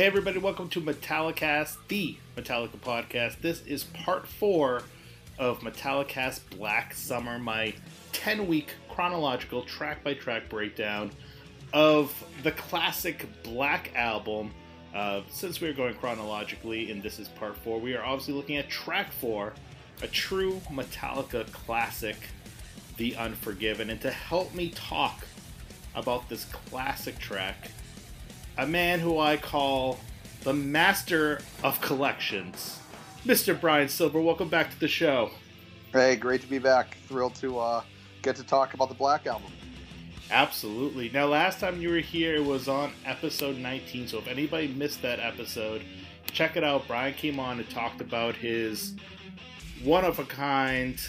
Hey, everybody, welcome to Metallicast, the Metallica podcast. This is part four of Metallicast Black Summer, my 10 week chronological track by track breakdown of the classic Black album. Uh, since we're going chronologically and this is part four, we are obviously looking at track four, a true Metallica classic, The Unforgiven. And to help me talk about this classic track, a man who I call the master of collections, Mr. Brian Silver. Welcome back to the show. Hey, great to be back. Thrilled to uh, get to talk about the Black Album. Absolutely. Now, last time you were here, it was on episode 19. So if anybody missed that episode, check it out. Brian came on and talked about his one of a kind,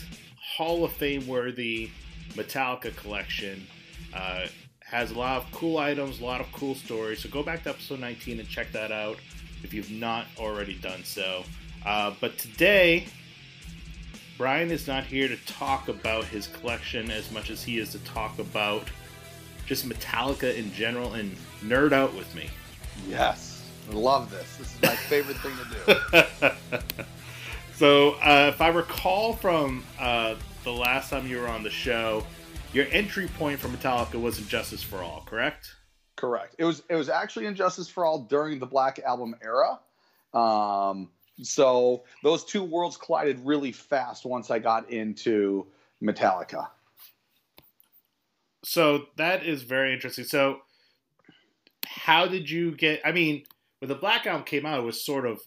Hall of Fame worthy Metallica collection. Uh, has a lot of cool items, a lot of cool stories. So go back to episode 19 and check that out if you've not already done so. Uh, but today, Brian is not here to talk about his collection as much as he is to talk about just Metallica in general and nerd out with me. Yes, I love this. This is my favorite thing to do. so, uh, if I recall from uh, the last time you were on the show, your entry point for Metallica was And Justice for All, correct? Correct. It was it was actually And Justice for All during the Black Album era. Um, so those two worlds collided really fast once I got into Metallica. So that is very interesting. So how did you get I mean, when the Black Album came out, it was sort of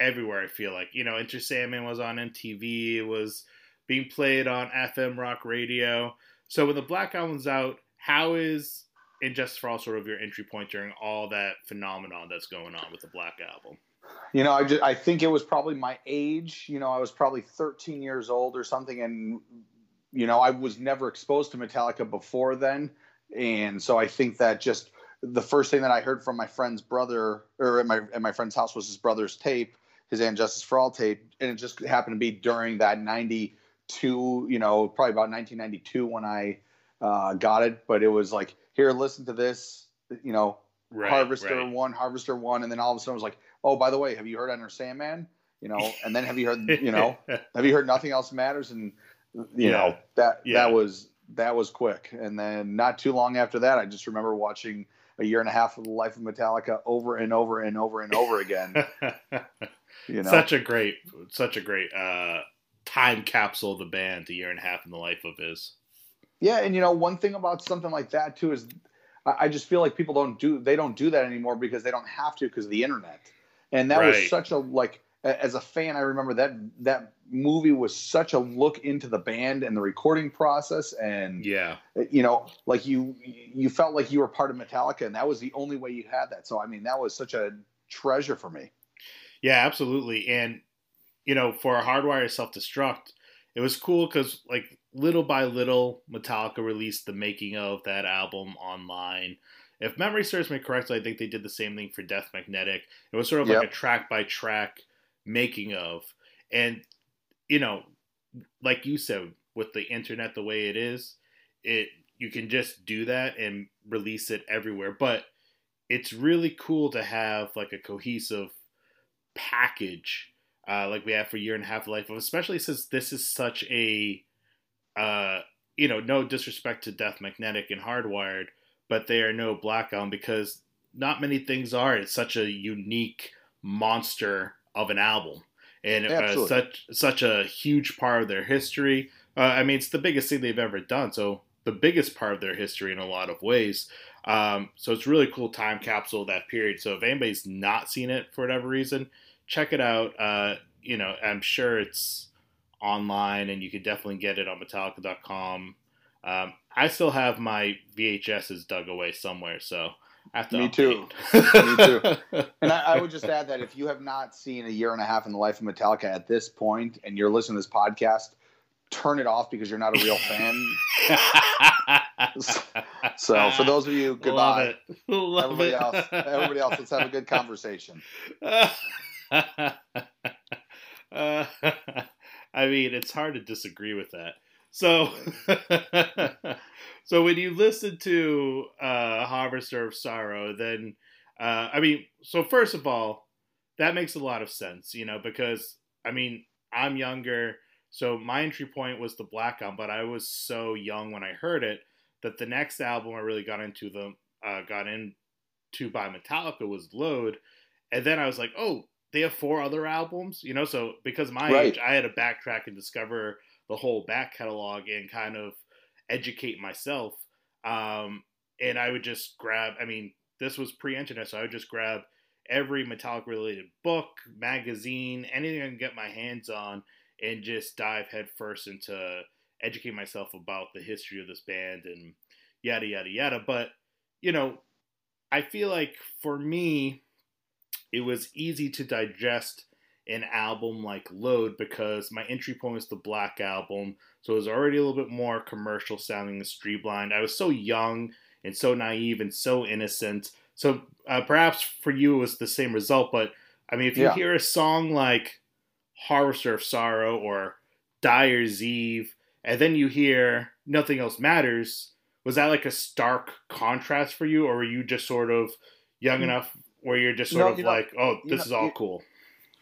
everywhere, I feel like. You know, Enter Sandman was on MTV, it was being played on FM rock radio. So when the Black Album's out, how is Injustice for All sort of your entry point during all that phenomenon that's going on with the Black Album? You know, I just, I think it was probably my age. You know, I was probably 13 years old or something, and you know, I was never exposed to Metallica before then, and so I think that just the first thing that I heard from my friend's brother or at my at my friend's house was his brother's tape, his And Justice for All tape, and it just happened to be during that 90 two, you know, probably about 1992 when I uh, got it. But it was like, here, listen to this, you know, right, Harvester right. one, Harvester one, and then all of a sudden it was like, oh, by the way, have you heard Enter Sandman? You know, and then have you heard, you know, have you heard Nothing Else Matters? And you yeah. know that yeah. that was that was quick. And then not too long after that, I just remember watching a year and a half of the life of Metallica over and over and over and over again. you know, such a great, such a great uh, time capsule of the band, a year and a half in the life of his. Yeah, and you know, one thing about something like that too is I just feel like people don't do they don't do that anymore because they don't have to because of the internet. And that right. was such a like as a fan, I remember that that movie was such a look into the band and the recording process, and yeah, you know, like you you felt like you were part of Metallica, and that was the only way you had that. So I mean, that was such a treasure for me. Yeah, absolutely. And you know, for a hardwire self destruct, it was cool because like little by little, Metallica released the making of that album online. If memory serves me correctly, I think they did the same thing for Death Magnetic. It was sort of yep. like a track by track making of, and you know, like you said, with the internet the way it is, it you can just do that and release it everywhere. But it's really cool to have like a cohesive package uh, like we have for a year and a half of life, especially since this is such a, uh, you know, no disrespect to Death Magnetic and Hardwired, but they are no Black Album because not many things are. It's such a unique monster of an album, and uh, such such a huge part of their history. Uh, I mean, it's the biggest thing they've ever done. So the biggest part of their history in a lot of ways. Um, so it's really cool time capsule of that period. So if anybody's not seen it for whatever reason, check it out. Uh, you know, I'm sure it's online and you can definitely get it on Metallica.com. Um, I still have my VHSs dug away somewhere, so I have to. Me too. Me too. And I, I, would just add that if you have not seen a year and a half in the life of Metallica at this point, and you're listening to this podcast, turn it off because you're not a real fan. so, for those of you, goodbye. Love it. Love everybody it. else, everybody else, let's have a good conversation. Uh, I mean, it's hard to disagree with that. So, so when you listen to uh, Harvester of Sorrow, then Uh, I mean, so first of all, that makes a lot of sense, you know, because I mean, I'm younger, so my entry point was the Black Album, but I was so young when I heard it that the next album I really got into the uh, got into by Metallica was Load, and then I was like, oh, they have four other albums, you know. So because my right. age, I had to backtrack and discover the whole back catalog and kind of educate myself. Um, and I would just grab. I mean, this was pre-internet, so I would just grab every Metallica related book, magazine, anything I can get my hands on, and just dive headfirst into educate myself about the history of this band and yada yada yada. But you know, I feel like for me, it was easy to digest an album like Load because my entry point was the Black Album, so it was already a little bit more commercial sounding than Streetblind. I was so young and so naive and so innocent. So uh, perhaps for you it was the same result, but I mean, if you yeah. hear a song like Harvester of Sorrow or Dyer's Eve, and then you hear Nothing Else Matters, was that like a stark contrast for you, or were you just sort of young mm. enough where you're just sort no, of like, oh, this is all cool?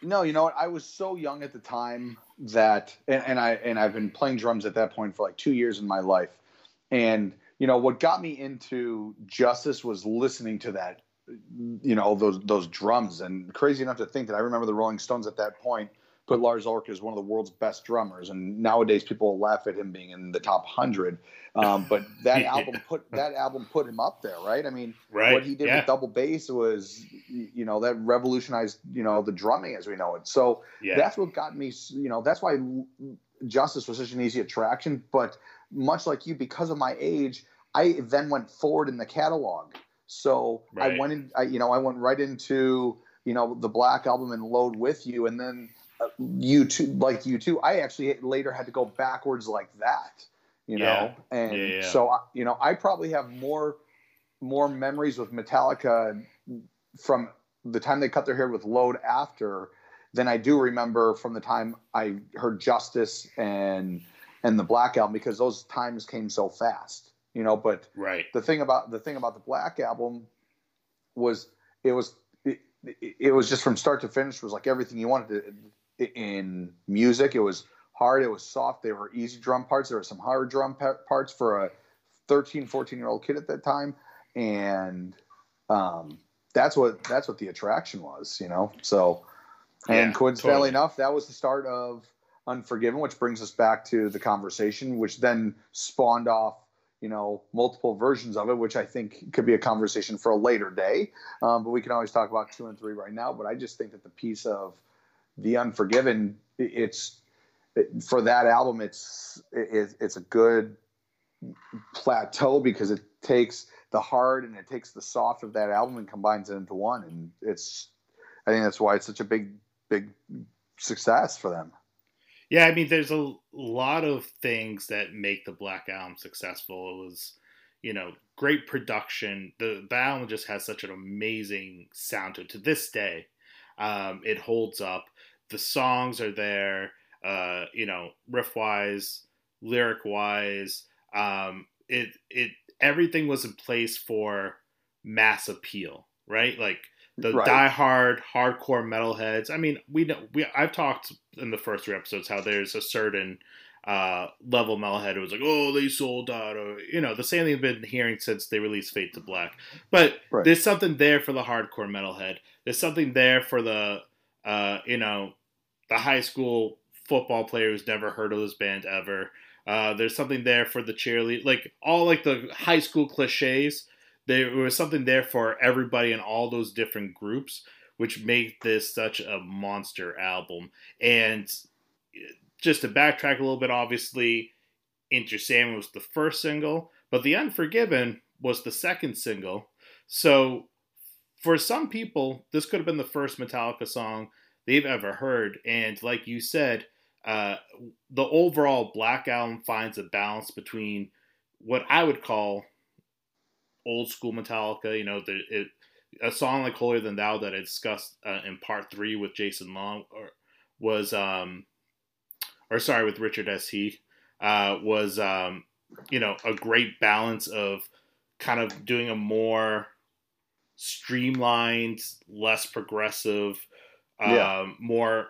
No, you know what? I was so young at the time that, and, and I and I've been playing drums at that point for like two years in my life, and you know what got me into Justice was listening to that, you know those those drums, and crazy enough to think that I remember the Rolling Stones at that point put Lars Ulrich as one of the world's best drummers, and nowadays people laugh at him being in the top hundred. Um, but that album put that album put him up there, right? I mean, right. what he did yeah. with double bass was, you know, that revolutionized, you know, the drumming as we know it. So yeah. that's what got me, you know, that's why Justice was such an easy attraction. But much like you, because of my age, I then went forward in the catalog. So right. I went in, I, you know, I went right into, you know, the Black album and Load with you, and then you too, like U2. I actually later had to go backwards like that, you know, yeah. and yeah, yeah. so you know, I probably have more more memories with Metallica from the time they cut their hair with Load after than I do remember from the time I heard Justice and and the Black album because those times came so fast, you know. But right, the thing about the thing about the Black album was it was it, it was just from start to finish was like everything you wanted to in music. It was hard. It was soft. There were easy drum parts. There were some hard drum parts for a 13, 14 year old kid at that time. And um, that's what that's what the attraction was, you know. So, and yeah, coincidentally totally. enough, that was the start of Unforgiven, which brings us back to the conversation, which then spawned off, you know, multiple versions of it, which I think could be a conversation for a later day. Um, but we can always talk about two and three right now. But I just think that the piece of the Unforgiven, it's for that album, it's it, it's a good plateau because it takes the hard and it takes the soft of that album and combines it into one, and it's I think that's why it's such a big big success for them. Yeah, I mean, there's a lot of things that make the Black Album successful. It was, you know, great production. The, the album just has such an amazing sound to it. To this day, um, it holds up the songs are there, uh, you know, riff wise, lyric wise. Um, it it everything was in place for mass appeal, right? Like the right. die-hard hardcore metalheads. I mean, we know we I've talked in the first three episodes how there's a certain uh, level metalhead who was like, oh, they sold out, or you know, the same thing I've been hearing since they released Fade to Black. But right. there's something there for the hardcore metalhead. There's something there for the uh, you know, the high school football player who's never heard of this band ever. Uh, there's something there for the cheerleader, like all like the high school cliches. There was something there for everybody in all those different groups, which made this such a monster album. And just to backtrack a little bit, obviously, Enter Sandman was the first single, but The Unforgiven was the second single. So for some people, this could have been the first Metallica song they've ever heard. And like you said, uh, the overall Black Album finds a balance between what I would call old school Metallica. You know, the, it, a song like "Holier Than Thou" that I discussed uh, in part three with Jason Long, or was um, or sorry, with Richard S. He uh, was um, you know a great balance of kind of doing a more streamlined, less progressive, Yeah. um, more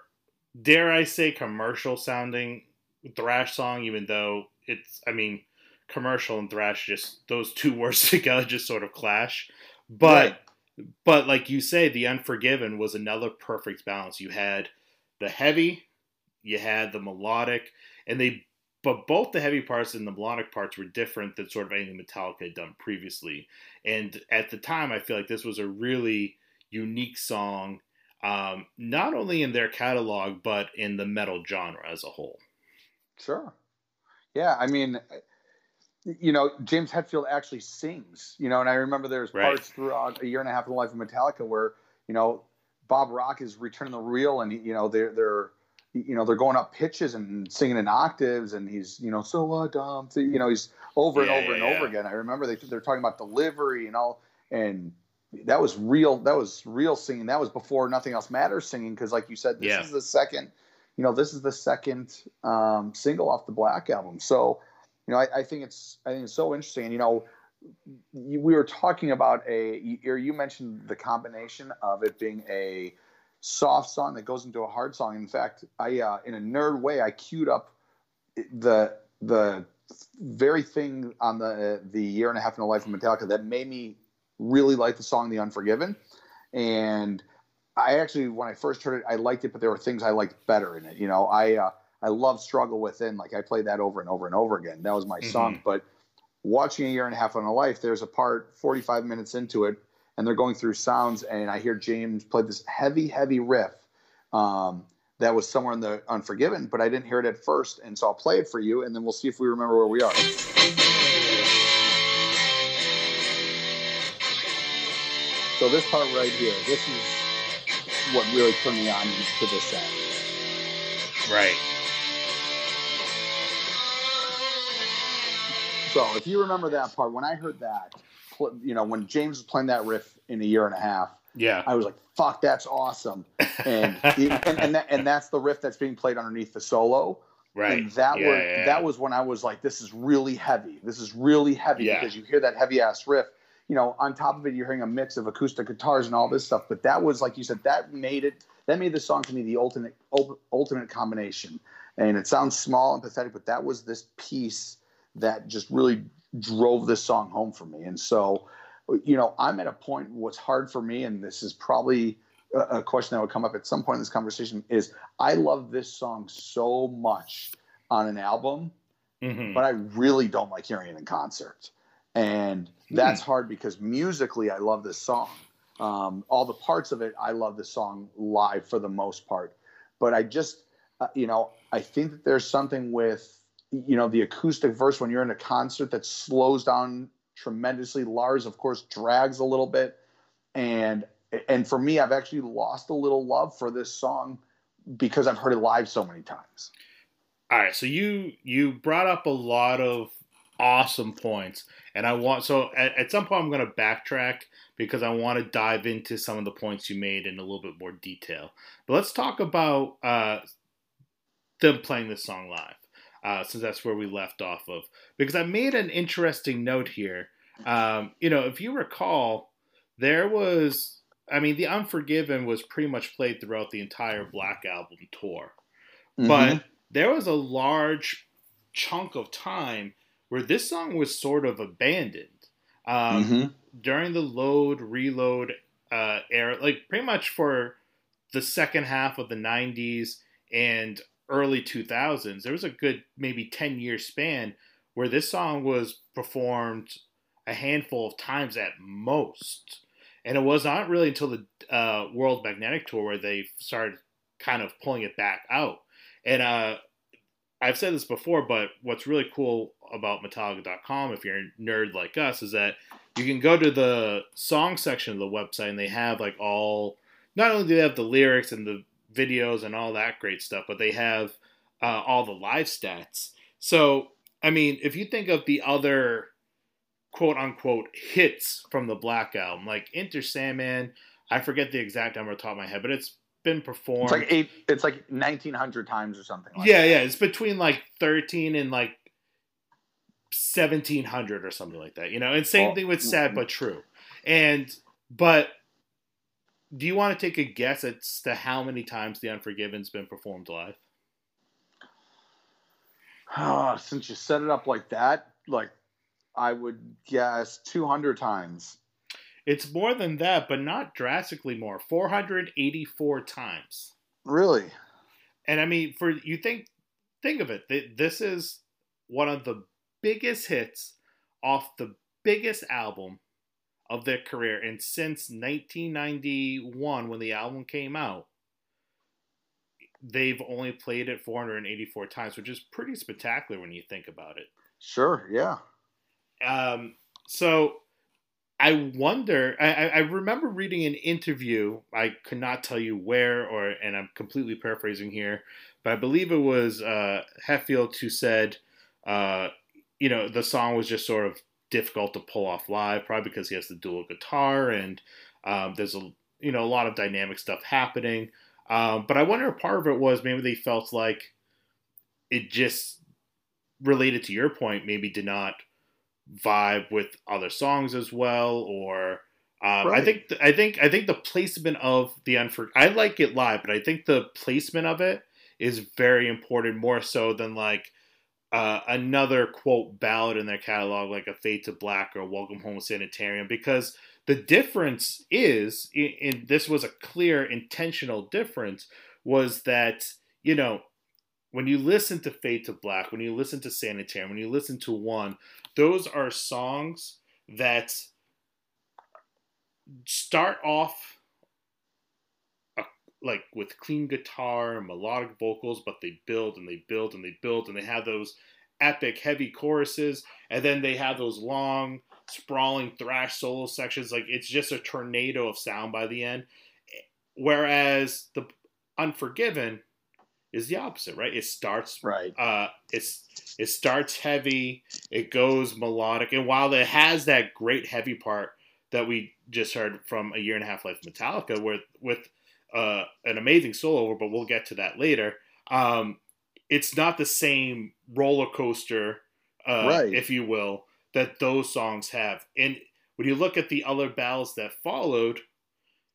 dare I say commercial sounding thrash song, even though it's I mean commercial and thrash just those two words together just sort of clash. But but like you say, the Unforgiven was another perfect balance. You had the heavy, you had the melodic, and they but both the heavy parts and the melodic parts were different than sort of anything Metallica had done previously. And at the time, I feel like this was a really unique song, um, not only in their catalog but in the metal genre as a whole. Sure. Yeah, I mean, you know, James Hetfield actually sings, you know, and I remember there's Right. parts throughout a year and a half of the life of Metallica where, you know, Bob Rock is returning the reel and, you know, they're, they're, you know, they're going up pitches and singing in octaves and he's, you know, so uh, dumb, you know, he's over Yeah, and over yeah, and yeah. over again. I remember they, they're talking about delivery and all, and that was real, that was real singing. That was before Nothing Else Matters singing. Cause like you said, this Yeah. is the second, you know, this is the second um, single off the Black album. So, you know, I, I think it's I think it's so interesting. You know, you, we were talking about a you mentioned the combination of it being a soft song that goes into a hard song. In fact, I uh, in a nerd way, I queued up the the very thing on the the year and a half in the life of Metallica that made me really like the song "The Unforgiven," and I actually when I first heard it, I liked it, but there were things I liked better in it. You know, I uh, I love "Struggle Within," like I played that over and over and over again. That was my song, but watching a year and a half on a life, there's a part 45 minutes into it, and they're going through sounds, and I hear James play this heavy, heavy riff um, that was somewhere in the Unforgiven, but I didn't hear it at first, and so I'll play it for you, and then we'll see if we remember where we are. So this part right here, this is what really turned me on to this set. Right. So if you remember that part, when I heard that, pl- you know, when James was playing that riff in a year and a half, Yeah. I was like, "Fuck, that's awesome!" And and and, that, and that's the riff that's being played underneath the solo. right. And that Yeah, was yeah, that was when I was like, "This is really heavy. This is really heavy," Yeah. because you hear that heavy ass riff. You know, on top of it, you're hearing a mix of acoustic guitars and all this stuff. But that was like you said, that made it. That made the song to me the ultimate ultimate combination. And it sounds small and pathetic, but that was this piece that just really drove this song home for me. And so, you know, I'm at a point. What's hard for me, and this is probably a, question that would come up at some point in this conversation, is I love this song so much on an album, Mhm. but I really don't like hearing it in concert. And that's hard because musically, I love this song. Um, all the parts of it, I love the song live for the most part. But I just, uh, you know, I think that there's something with, you know, the acoustic verse when you're in a concert that slows down tremendously. Lars, of course, drags a little bit. And and for me, I've actually lost a little love for this song because I've heard it live so many times. All right, so you you brought up a lot of awesome points, and I want so at, at some point I'm going to backtrack because I want to dive into some of the points you made in a little bit more detail. But let's talk about uh, them playing this song live, uh, since that's where we left off of. Because I made an interesting note here. Um, you know, if you recall, there was, I mean, the Unforgiven was pretty much played throughout the entire Black Album tour Mm-hmm. but there was a large chunk of time where this song was sort of abandoned um, Mhm. during the load reload uh, era like pretty much for the second half of the 90s and early 2000s there was a good maybe 10 year span where this song was performed a handful of times at most. And it was not really until the uh, world magnetic tour where they started kind of pulling it back out. And uh, I've said this before, but what's really cool about Metallica.com, if you're a nerd like us, is that you can go to the song section of the website and they have like all, not only do they have the lyrics and the videos and all that great stuff, but they have uh, all the live stats. So, I mean, if you think of the other quote unquote hits from the Black Album, like Enter Sandman, I forget the exact number off the top of my head, but it's been performed. It's like eight. It's like nineteen hundred times or something. Like yeah, that. yeah, it's between like thirteen and like seventeen hundred or something like that. You know, and same Well, thing with Sad but True. And But do you want to take a guess as to how many times The Unforgiven's been performed live? Oh, since you set it up like that, like I would guess 200 times. It's more than that, but not drastically more. 484 times. Really? And I mean, for you think think of it. This is one of the biggest hits off the biggest album of their career and since 1991 when the album came out they've only played it 484 times which is pretty spectacular when you think about it sure yeah um, so I wonder. I, I remember reading an interview. I could not tell you where, or and I'm completely paraphrasing here, but I believe it was uh, Hetfield who said, uh, you know, the song was just sort of difficult to pull off live, probably because he has the dual guitar and um, there's a you know a lot of dynamic stuff happening. Um, but I wonder if part of it was maybe they felt like it just related to your point, maybe did not vibe with other songs as well, or um, right. I think I think I think the placement of the unfor I like it live, but I think the placement of it is very important, more so than like uh, another quote ballad in their catalog, like a Fade to Black or Welcome Home Sanitarium, because the difference is, and this was a clear intentional difference, was that you know when you listen to Fade to Black, when you listen to Sanitarium, when you listen to One, those are songs that start off like with clean guitar and melodic vocals, but they build and they build and they build and they have those epic heavy choruses, and then they have those long sprawling thrash solo sections. Like it's just a tornado of sound by the end. Whereas the Unforgiven is the opposite, right? It starts right. Uh, it's it starts heavy, it goes melodic, and while it has that great heavy part that we just heard from a year and a half life Metallica, with with uh, an amazing solo, but we'll get to that later. Um, it's not the same roller coaster, uh, right. if you will, that those songs have. And when you look at the other ballads that followed,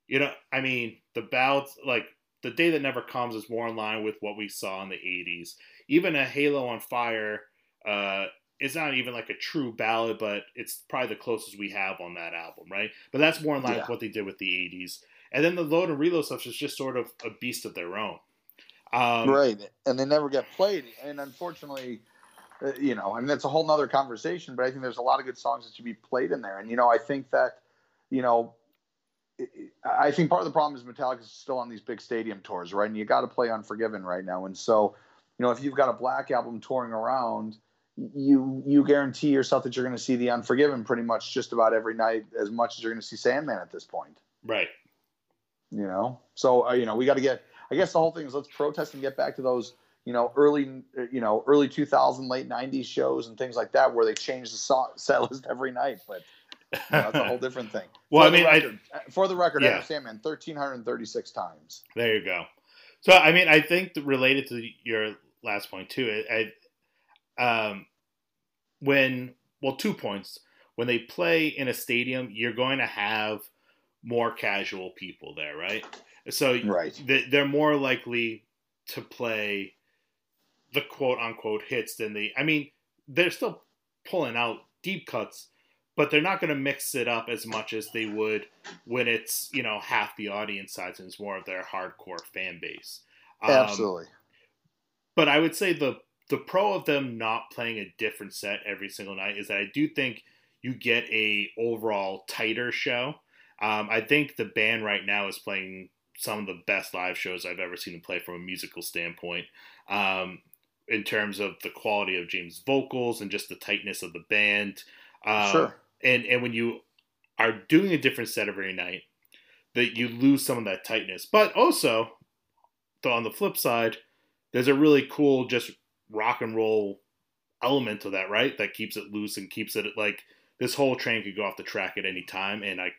you know, I mean, the ballads like the day that never comes is more in line with what we saw in the 80s even a halo on fire uh, it's not even like a true ballad but it's probably the closest we have on that album right but that's more in line yeah. with what they did with the 80s and then the load and reload stuff is just sort of a beast of their own um, right and they never get played and unfortunately uh, you know i mean that's a whole nother conversation but i think there's a lot of good songs that should be played in there and you know i think that you know I think part of the problem is Metallica is still on these big stadium tours, right? And you got to play Unforgiven right now. And so, you know, if you've got a Black album touring around, you you guarantee yourself that you're going to see the Unforgiven pretty much just about every night, as much as you're going to see Sandman at this point. Right. You know, so uh, you know we got to get. I guess the whole thing is let's protest and get back to those you know early you know early 2000 late 90s shows and things like that where they change the song, set list every night, but that's a whole different thing. well, for I mean, record, I, for the record, yeah. I understand, man, thirteen hundred and thirty-six times. There you go. So, I mean, I think related to your last point too, I, um, when well, two points. When they play in a stadium, you're going to have more casual people there, right? So, right. they're more likely to play the quote unquote hits than the. I mean, they're still pulling out deep cuts but they're not going to mix it up as much as they would when it's you know half the audience size and it's more of their hardcore fan base. Um, Absolutely. But I would say the the pro of them not playing a different set every single night is that I do think you get a overall tighter show. Um, I think the band right now is playing some of the best live shows I've ever seen them play from a musical standpoint. Um, in terms of the quality of James' vocals and just the tightness of the band. Um, sure and and when you are doing a different set every night, that you lose some of that tightness. But also, on the flip side, there's a really cool just rock and roll element to that, right? That keeps it loose and keeps it like this whole train could go off the track at any time, and I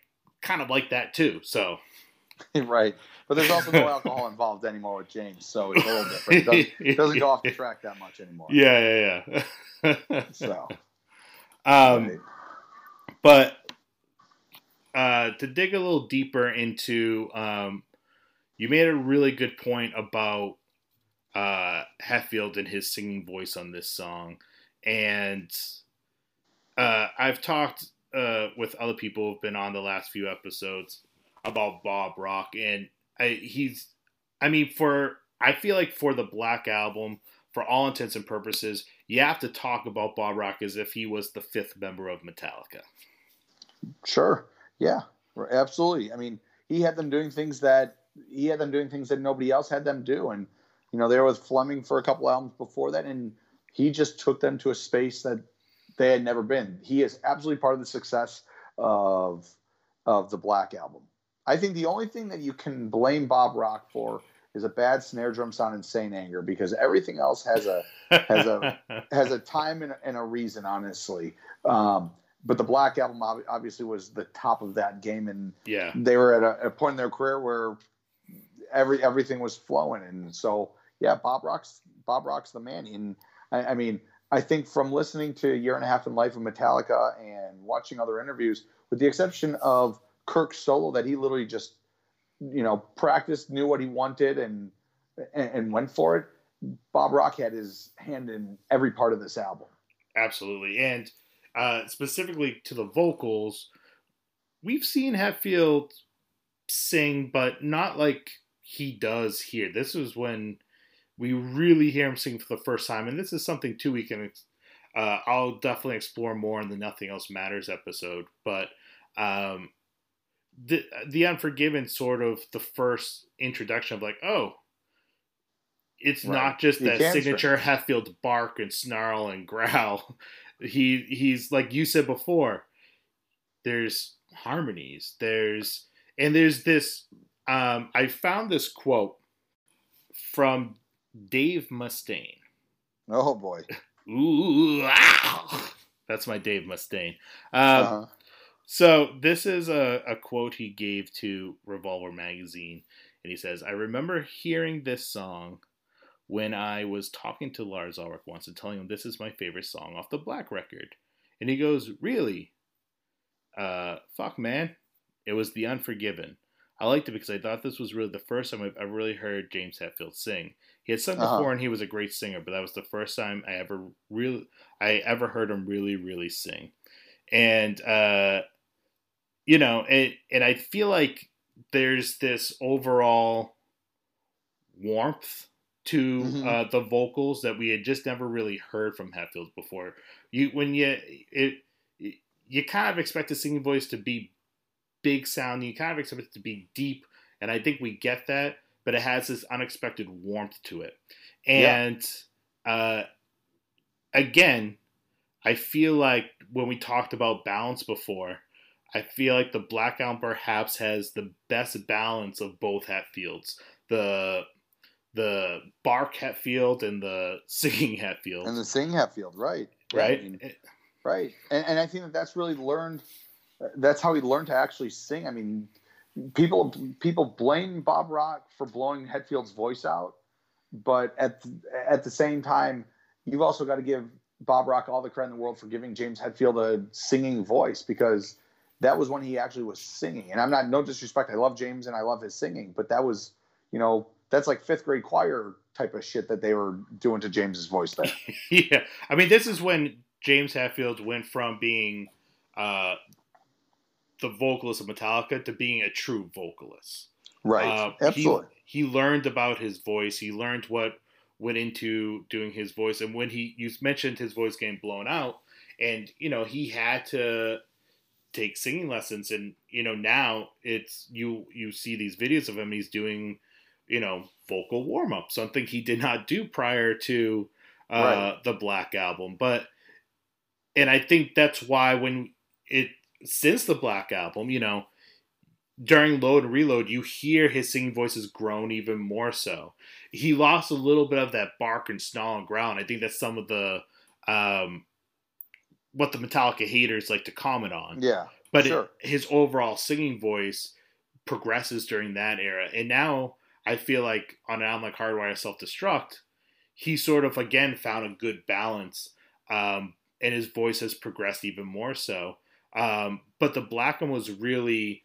kind of like that too. So. right, but there's also no alcohol involved anymore with James, so it's a little different. It doesn't, it doesn't go off the track that much anymore. Yeah, yeah, yeah. so, um, right. But uh, to dig a little deeper into, um, you made a really good point about uh, Hetfield and his singing voice on this song, and uh, I've talked uh, with other people who've been on the last few episodes about Bob Rock, and I, he's, I mean, for I feel like for the Black Album, for all intents and purposes, you have to talk about Bob Rock as if he was the fifth member of Metallica. Sure. Yeah. Absolutely. I mean, he had them doing things that he had them doing things that nobody else had them do, and you know they were with Flemming for a couple albums before that, and he just took them to a space that they had never been. He is absolutely part of the success of of the Black album. I think the only thing that you can blame Bob Rock for is a bad snare drum sound in Saint Anger because everything else has a has a has a time and, and a reason, honestly. Um, but the Black album obviously was the top of that game, and yeah, they were at a, a point in their career where every everything was flowing, and so yeah, Bob Rock's Bob Rock's the man. And I, I mean, I think from listening to a year and a half in life of Metallica and watching other interviews, with the exception of Kirk's solo, that he literally just you know practiced, knew what he wanted, and and, went for it. Bob Rock had his hand in every part of this album. Absolutely, and uh, specifically to the vocals, we've seen Hetfield sing, but not like he does here. This is when we really hear him sing for the first time, and this is something too we can. Uh, I'll definitely explore more in the Nothing Else Matters episode, but um, the the Unforgiven sort of the first introduction of like, oh, it's right. not just that signature Hetfield bark and snarl and growl. he he's like you said before there's harmonies there's and there's this um i found this quote from dave mustaine oh boy ooh ah! that's my dave mustaine um, uh-huh. so this is a, a quote he gave to revolver magazine and he says i remember hearing this song when I was talking to Lars Ulrich once and telling him this is my favorite song off the Black record. And he goes, Really? Uh, fuck, man. It was The Unforgiven. I liked it because I thought this was really the first time I've ever really heard James Hetfield sing. He had sung uh-huh. before and he was a great singer, but that was the first time I ever really I ever heard him really, really sing. And uh you know, and and I feel like there's this overall warmth to mm-hmm. uh, the vocals that we had just never really heard from Hetfield before. You when you it, you kind of expect a singing voice to be big sound. You kind of expect it to be deep, and I think we get that. But it has this unexpected warmth to it, and yeah. uh, again, I feel like when we talked about balance before, I feel like the Black Album perhaps has the best balance of both Hetfields. The the bark Hetfield and the singing Hetfield. And the singing Hetfield, right? Right. I mean, right. And, and I think that that's really learned. That's how he learned to actually sing. I mean, people people blame Bob Rock for blowing Hetfield's voice out, but at at the same time, you've also got to give Bob Rock all the credit in the world for giving James Hetfield a singing voice because that was when he actually was singing. And I'm not no disrespect. I love James and I love his singing, but that was you know that's like fifth grade choir type of shit that they were doing to James's voice there. yeah, I mean, this is when James Hetfield went from being uh, the vocalist of Metallica to being a true vocalist. Right. Uh, Absolutely. He, he learned about his voice. He learned what went into doing his voice, and when he you mentioned his voice getting blown out, and you know he had to take singing lessons, and you know now it's you you see these videos of him. He's doing you know, vocal warm up, something he did not do prior to uh, right. the Black album. But, and I think that's why when it, since the Black album, you know, during load and reload, you hear his singing voice has grown even more so. He lost a little bit of that bark and snarl and growl. And I think that's some of the, um, what the Metallica haters like to comment on. Yeah. But sure. it, his overall singing voice progresses during that era. And now, I feel like on an album like Hardwire Self Destruct, he sort of again found a good balance, um, and his voice has progressed even more so. Um, but the black one was really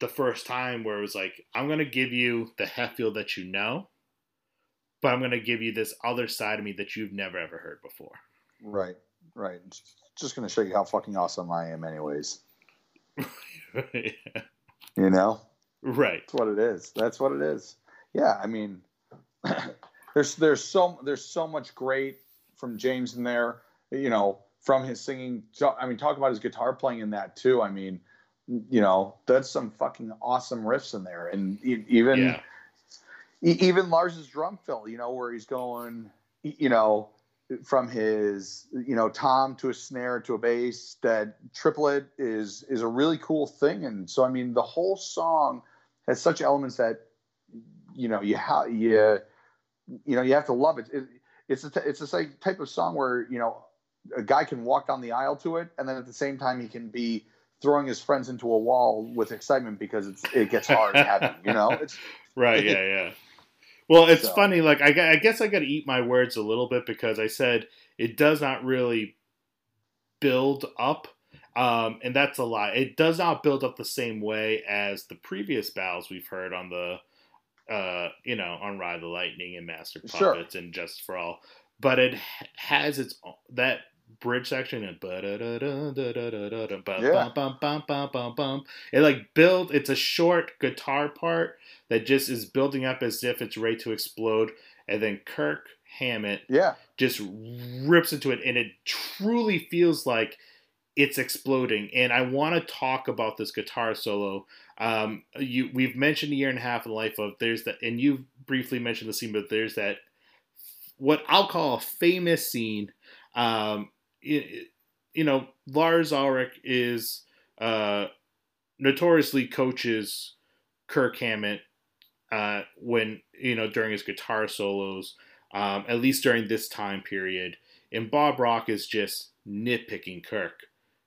the first time where it was like, I'm gonna give you the Hetfield that you know, but I'm gonna give you this other side of me that you've never ever heard before. Right, right. Just gonna show you how fucking awesome I am, anyways. yeah. You know, Right. that's what it is. That's what it is. Yeah, I mean, there's there's so there's so much great from James in there. You know, from his singing. I mean, talk about his guitar playing in that too. I mean, you know, that's some fucking awesome riffs in there, and even Yeah. even Lars's drum fill, you know, where he's going, you know, from his, you know, tom to a snare to a bass, that triplet is is a really cool thing. And so, I mean, the whole song has such elements that, you know, you have you, you know, you have to love it. it it's a t- it's a type of song where you know a guy can walk down the aisle to it, and then at the same time he can be throwing his friends into a wall with excitement because it's it gets hard and heavy. You know, it's Right. Yeah. Yeah. Well, it's So- funny. Like, I, I guess I got to eat my words a little bit because I said it does not really build up. Um, and that's a lie. It does not build up the same way as the previous battles we've heard on the, uh, you know, on Ride the Lightning and Master Sure. Puppets and Just for All. But it has its that bridge section and Yeah. it like build. It's a short guitar part that just is building up as if it's ready to explode, and then Kirk Hammett yeah, just rips into it and it truly feels like it's exploding and i want to talk about this guitar solo um, you we've mentioned a year and a half in the life of there's that and you briefly mentioned the scene but there's that what i'll call a famous scene um, you, know lars ulrich is uh, notoriously coaches kirk hammett uh, when you know during his guitar solos um, at least during this time period. And Bob Rock is just nitpicking Kirk,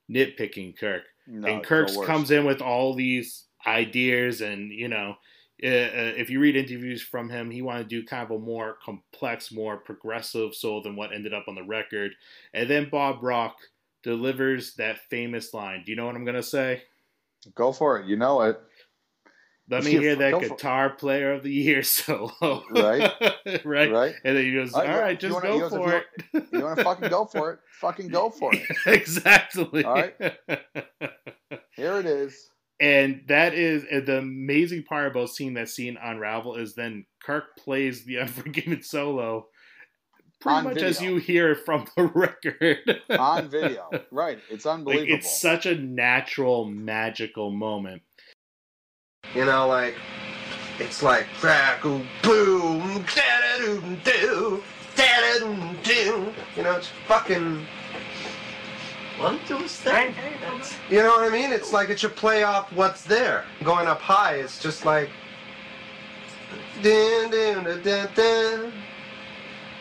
nitpicking Kirk. no, and Kirk comes in with all these ideas, and you know, if you read interviews from him, he wanted to do kind of a more complex, more progressive soul than what ended up on the record. And then Bob Rock delivers that famous line. Do you know what I'm gonna say? Go for it. You know it. Let me hear that guitar player of the year solo. Right. right. Right? And then he goes, Uh, "All you- right, just wanna- go for it." You want to fucking go for it? Fucking go for it. exactly. All right. Here it is. And that is and the amazing part about seeing that scene unravel is then Kirk plays the Unforgiven solo, pretty On much as you hear from the record On video. Right. It's like unbelievable. it's such a natural, magical moment. You know, like it's like crackle boom, da-da-doo-doo, da-da-doo-doo. You know, it's fucking. Let him do his thing. That's- You know what I mean? It's like it should play off what's there. Going up high, it's just like. Dun, dun, dun, dun, dun.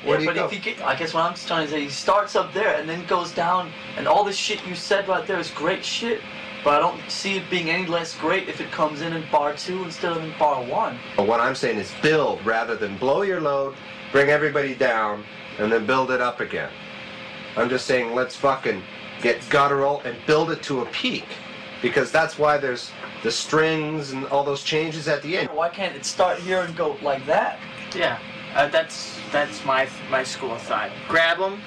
Where yeah, do you but go? if you get, I guess what I'm trying to say, he starts up there and then goes down, and all the shit you said right there is great shit. But I don't see it being any less great if it comes in in bar two instead of in bar one. But what I'm saying is build rather than blow your load, bring everybody down, and then build it up again. I'm just saying let's fucking get guttural and build it to a peak. Because that's why there's the strings and all those changes at the end. Why can't it start here and go like that? Yeah, uh, that's that's my my school of thought. Grab them,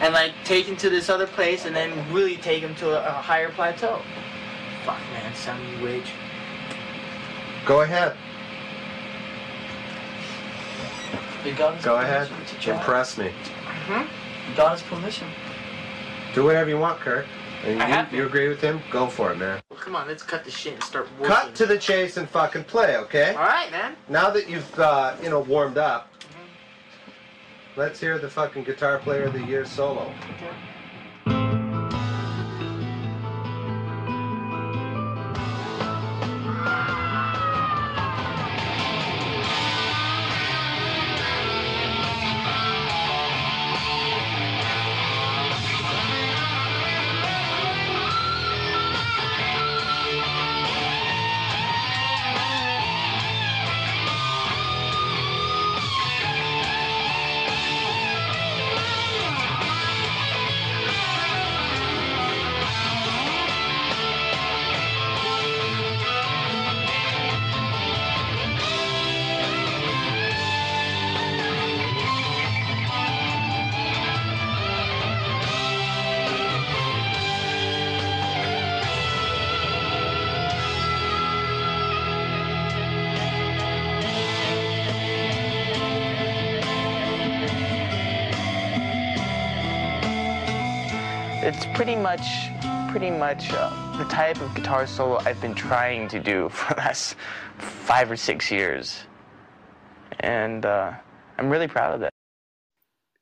and like take them to this other place, and then really take them to a, a higher plateau. Fuck, man, sound new wage. Go ahead. You got his Go ahead. permission to try. Impress me. You got his permission. Do whatever you want, Kirk. And I have you, you agree with him? Go for it, man. Well, come on, let's cut the shit and start working. Cut to the chase and fucking play, okay? All right, man. Now that you've uh, you know warmed up, mm -hmm. let's hear the fucking guitar player of the year solo. Okay. Pretty much pretty much uh, the type of guitar solo I've been trying to do for the last five or six years, and uh, I'm really proud of that.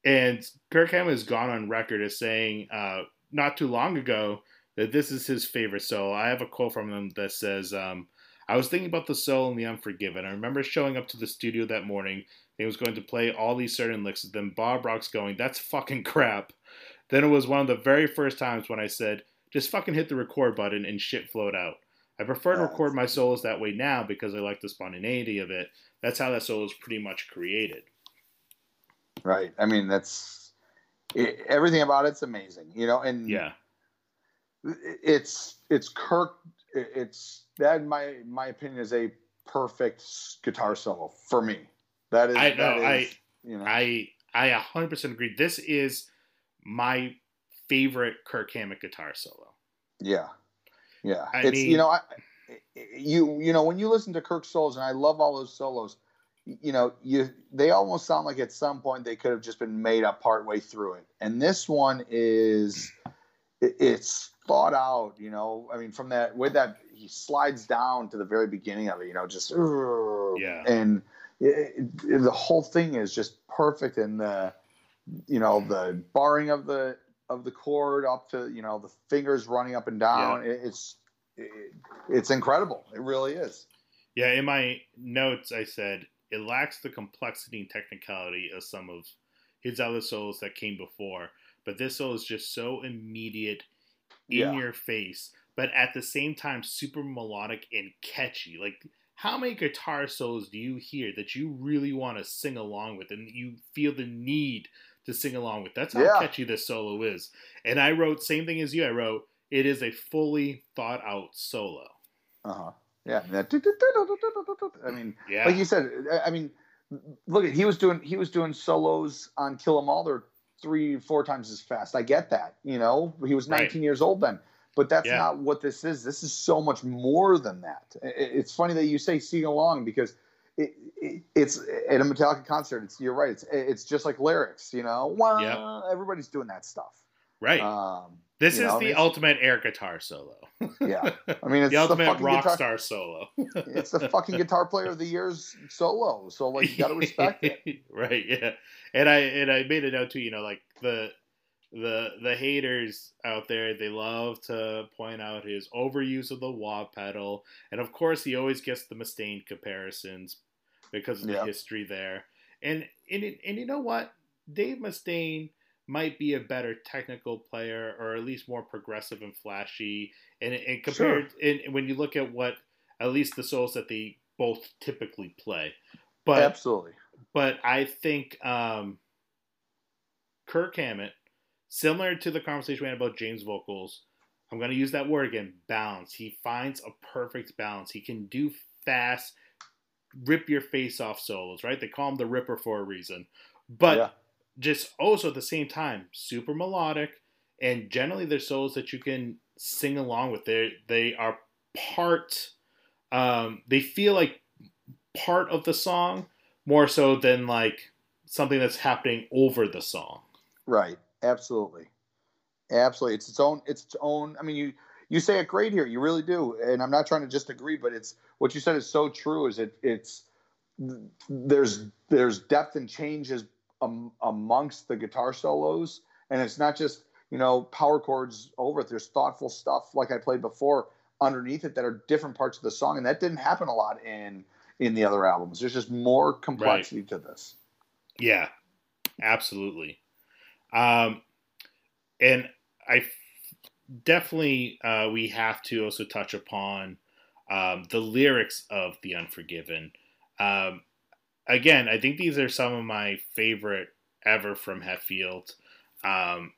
And Kirk Hammett has gone on record as saying uh, not too long ago that this is his favorite solo. I have a quote from him that says, um, I was thinking about the solo in The Unforgiven. I remember showing up to the studio that morning. He was going to play all these certain licks. Then Bob Rock's going, That's fucking crap. Then it was one of the very first times when I said, Just fucking hit the record button and shit flowed out. I prefer to record my solos that way now because I like the spontaneity of it. That's how that solo is pretty much created. Right. I mean, that's it, everything about it's amazing, you know. And Yeah. it's it's Kirk. It's that in my my opinion is a perfect guitar solo for me. That is. I know, that is, I- You know. I I 100% agree. This is my favorite Kirk Hammett guitar solo. Yeah, yeah. I it's mean- you know, I, you you know when you listen to Kirk solos, and I love all those solos. You know, you they almost sound like at some point they could have just been made up partway through it, and this one is it- it's thought out. You know, I mean, from that with that he slides down to the very beginning of it. You know, just Yeah. and it, it- the whole thing is just perfect, and the you know mm. the barring of the of the chord up to you know the fingers running up and down. It, it's it, it's incredible. It really is. Yeah, in my notes I said it lacks the complexity and technicality of some of his other solos that came before, but this solo is just so immediate in Yeah. your face, but at the same time super melodic and catchy. Like how many guitar solos do you hear that you really want to sing along with and you feel the need to sing along with? That's how Yeah. catchy this solo is. And I wrote same thing as you. I wrote it is a fully thought out solo. Uh huh. Yeah. I mean, Yeah. like you said, I mean, look at he was doing he was doing solos on Kill 'Em All. They're three four times as fast. I get that. You know, he was Right. 19 years old then. But that's Yeah. not what this is. This is so much more than that. It's funny that you say sing along because it, it, it's at a Metallica concert. It's you're right. It's it's just like lyrics. You know, well, everybody's doing that stuff. right. Um, This is know, the it's- ultimate air guitar solo. yeah. I mean, it's the ultimate fucking rock guitar, star solo. It's the fucking guitar player of the year's solo. So like, you got to respect it. right, yeah. And I and I made a note too, you know, like the the the haters out there, they love to point out his overuse of the wah pedal. And of course he always gets the Mustaine comparisons because of the Yeah. history there. And and and you know what? Dave Mustaine might be a better technical player or at least more progressive and flashy and, and compared and when you look at what at least the solos that they both typically play but Absolutely. but i think um kirk hammett similar to the conversation we had about james vocals i'm going to use that word again balance. He finds a perfect balance. He can do fast rip your face off solos right? They call him the ripper for a reason. But Yeah. just also at the same time super melodic and generally they're solos that you can sing along with. They they are part um they feel like part of the song more so than like something that's happening over the song. Right. Absolutely. Absolutely. It's its own. It's its own. I mean, you you say it great here. You really do. And I'm not trying to just agree, but it's what you said is so true. Is it? It's there's there's depth and changes um, amongst the guitar solos, and it's not just you know power chords over it. There's thoughtful stuff like I played before underneath it that are different parts of the song, and that didn't happen a lot in in the other albums. There's just more complexity to this. yeah absolutely um and i definitely uh we have to also touch upon um the lyrics of the unforgiven. Um again i think these are some of my favorite ever from hetfield um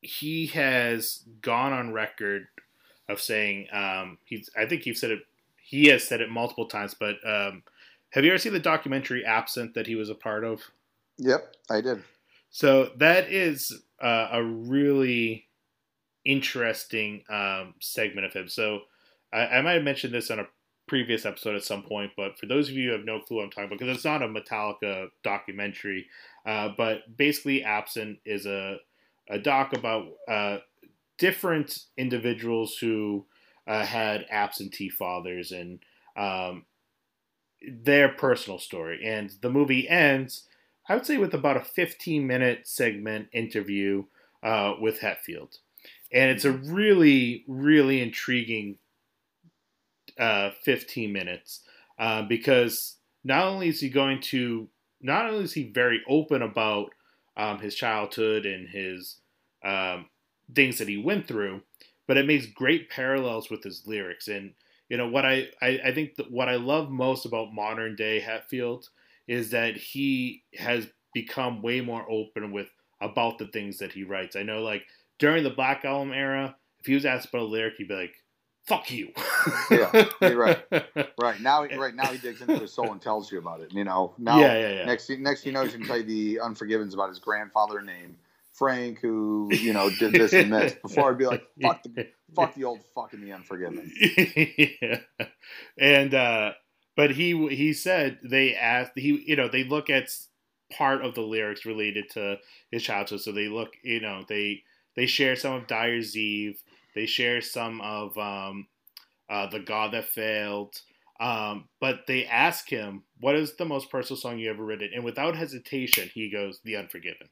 he has gone on record of saying um he's i think you've said it he has said it multiple times but um have you ever seen the documentary absent that he was a part of? Yep, I did. So that is uh, a really interesting um, segment of him. So I, I might have mentioned this on a previous episode at some point, but for those of you who have no clue what I'm talking about, because it's not a Metallica documentary, uh, but basically, Absent is a a doc about uh, different individuals who uh, had absentee fathers and um, their personal story. And the movie ends, I would say, with about a 15 minute segment interview uh, with Hetfield. And it's a really, really intriguing uh, 15 minutes uh, because not only is he going to, not only is he very open about um, his childhood and his um, things that he went through, but it makes great parallels with his lyrics. And you know what I I, I think that what I love most about modern day Hetfield is that he has become way more open with about the things that he writes. I know like during the Black Album era, if he was asked about a lyric, he'd be like, "Fuck you." yeah, you're right. Right now, right now he digs into his soul and tells you about it. You know, now yeah, yeah, yeah. next next you know he's gonna tell you the Unforgiven's about his grandfather name Frank, who you know did this and this. Before I'd be like, fuck the fuck the old fucking the Unforgiven. yeah. And uh, but he he said they asked he you know they look at part of the lyrics related to his childhood, so they look you know they they share some of Dyer's Eve, they share some of um, uh, the God that failed. Um, but they ask him, "What is the most personal song you ever written?" And without hesitation, he goes, "The Unforgiven."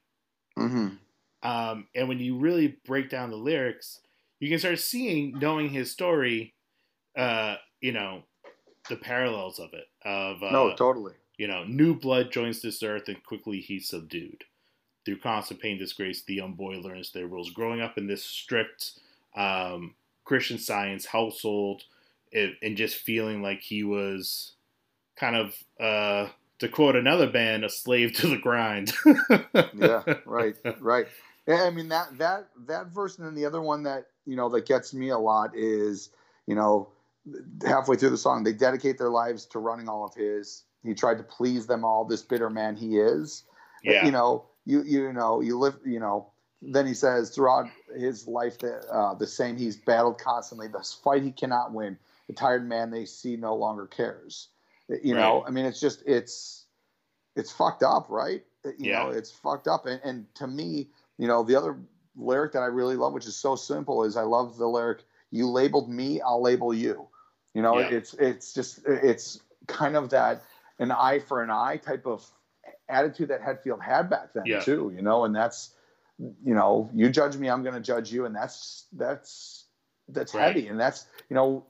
Mm-hmm. Um, and when you really break down the lyrics, you can start seeing, knowing his story, uh, you know, the parallels of it. Of uh, no, totally. You know, new blood joins this earth, and quickly he's subdued. Through constant pain, disgrace, the young boy learns their rules. Growing up in this strict um, Christian Science household, it, and just feeling like he was kind of uh, to quote another band, a slave to the grind. yeah, right, right. Yeah, I mean that that that verse and then the other one that you know that gets me a lot is you know halfway through the song they dedicate their lives to running all of his. He tried to please them all. This bitter man he is. Yeah. You know you you know you live you know. Then he says throughout his life that uh, the same he's battled constantly. This fight he cannot win. The tired man they see no longer cares. You right. know I mean it's just it's it's fucked up right. You yeah. know it's fucked up and, and to me you know, the other lyric that I really love, which is so simple, is I love the lyric, "You labeled me, I'll label you." You know, yeah. it's it's just it's kind of that an eye for an eye type of attitude that Hetfield had back then yeah. too. You know, and that's you know, you judge me, I'm going to judge you, and that's that's that's right. heavy, and that's you know.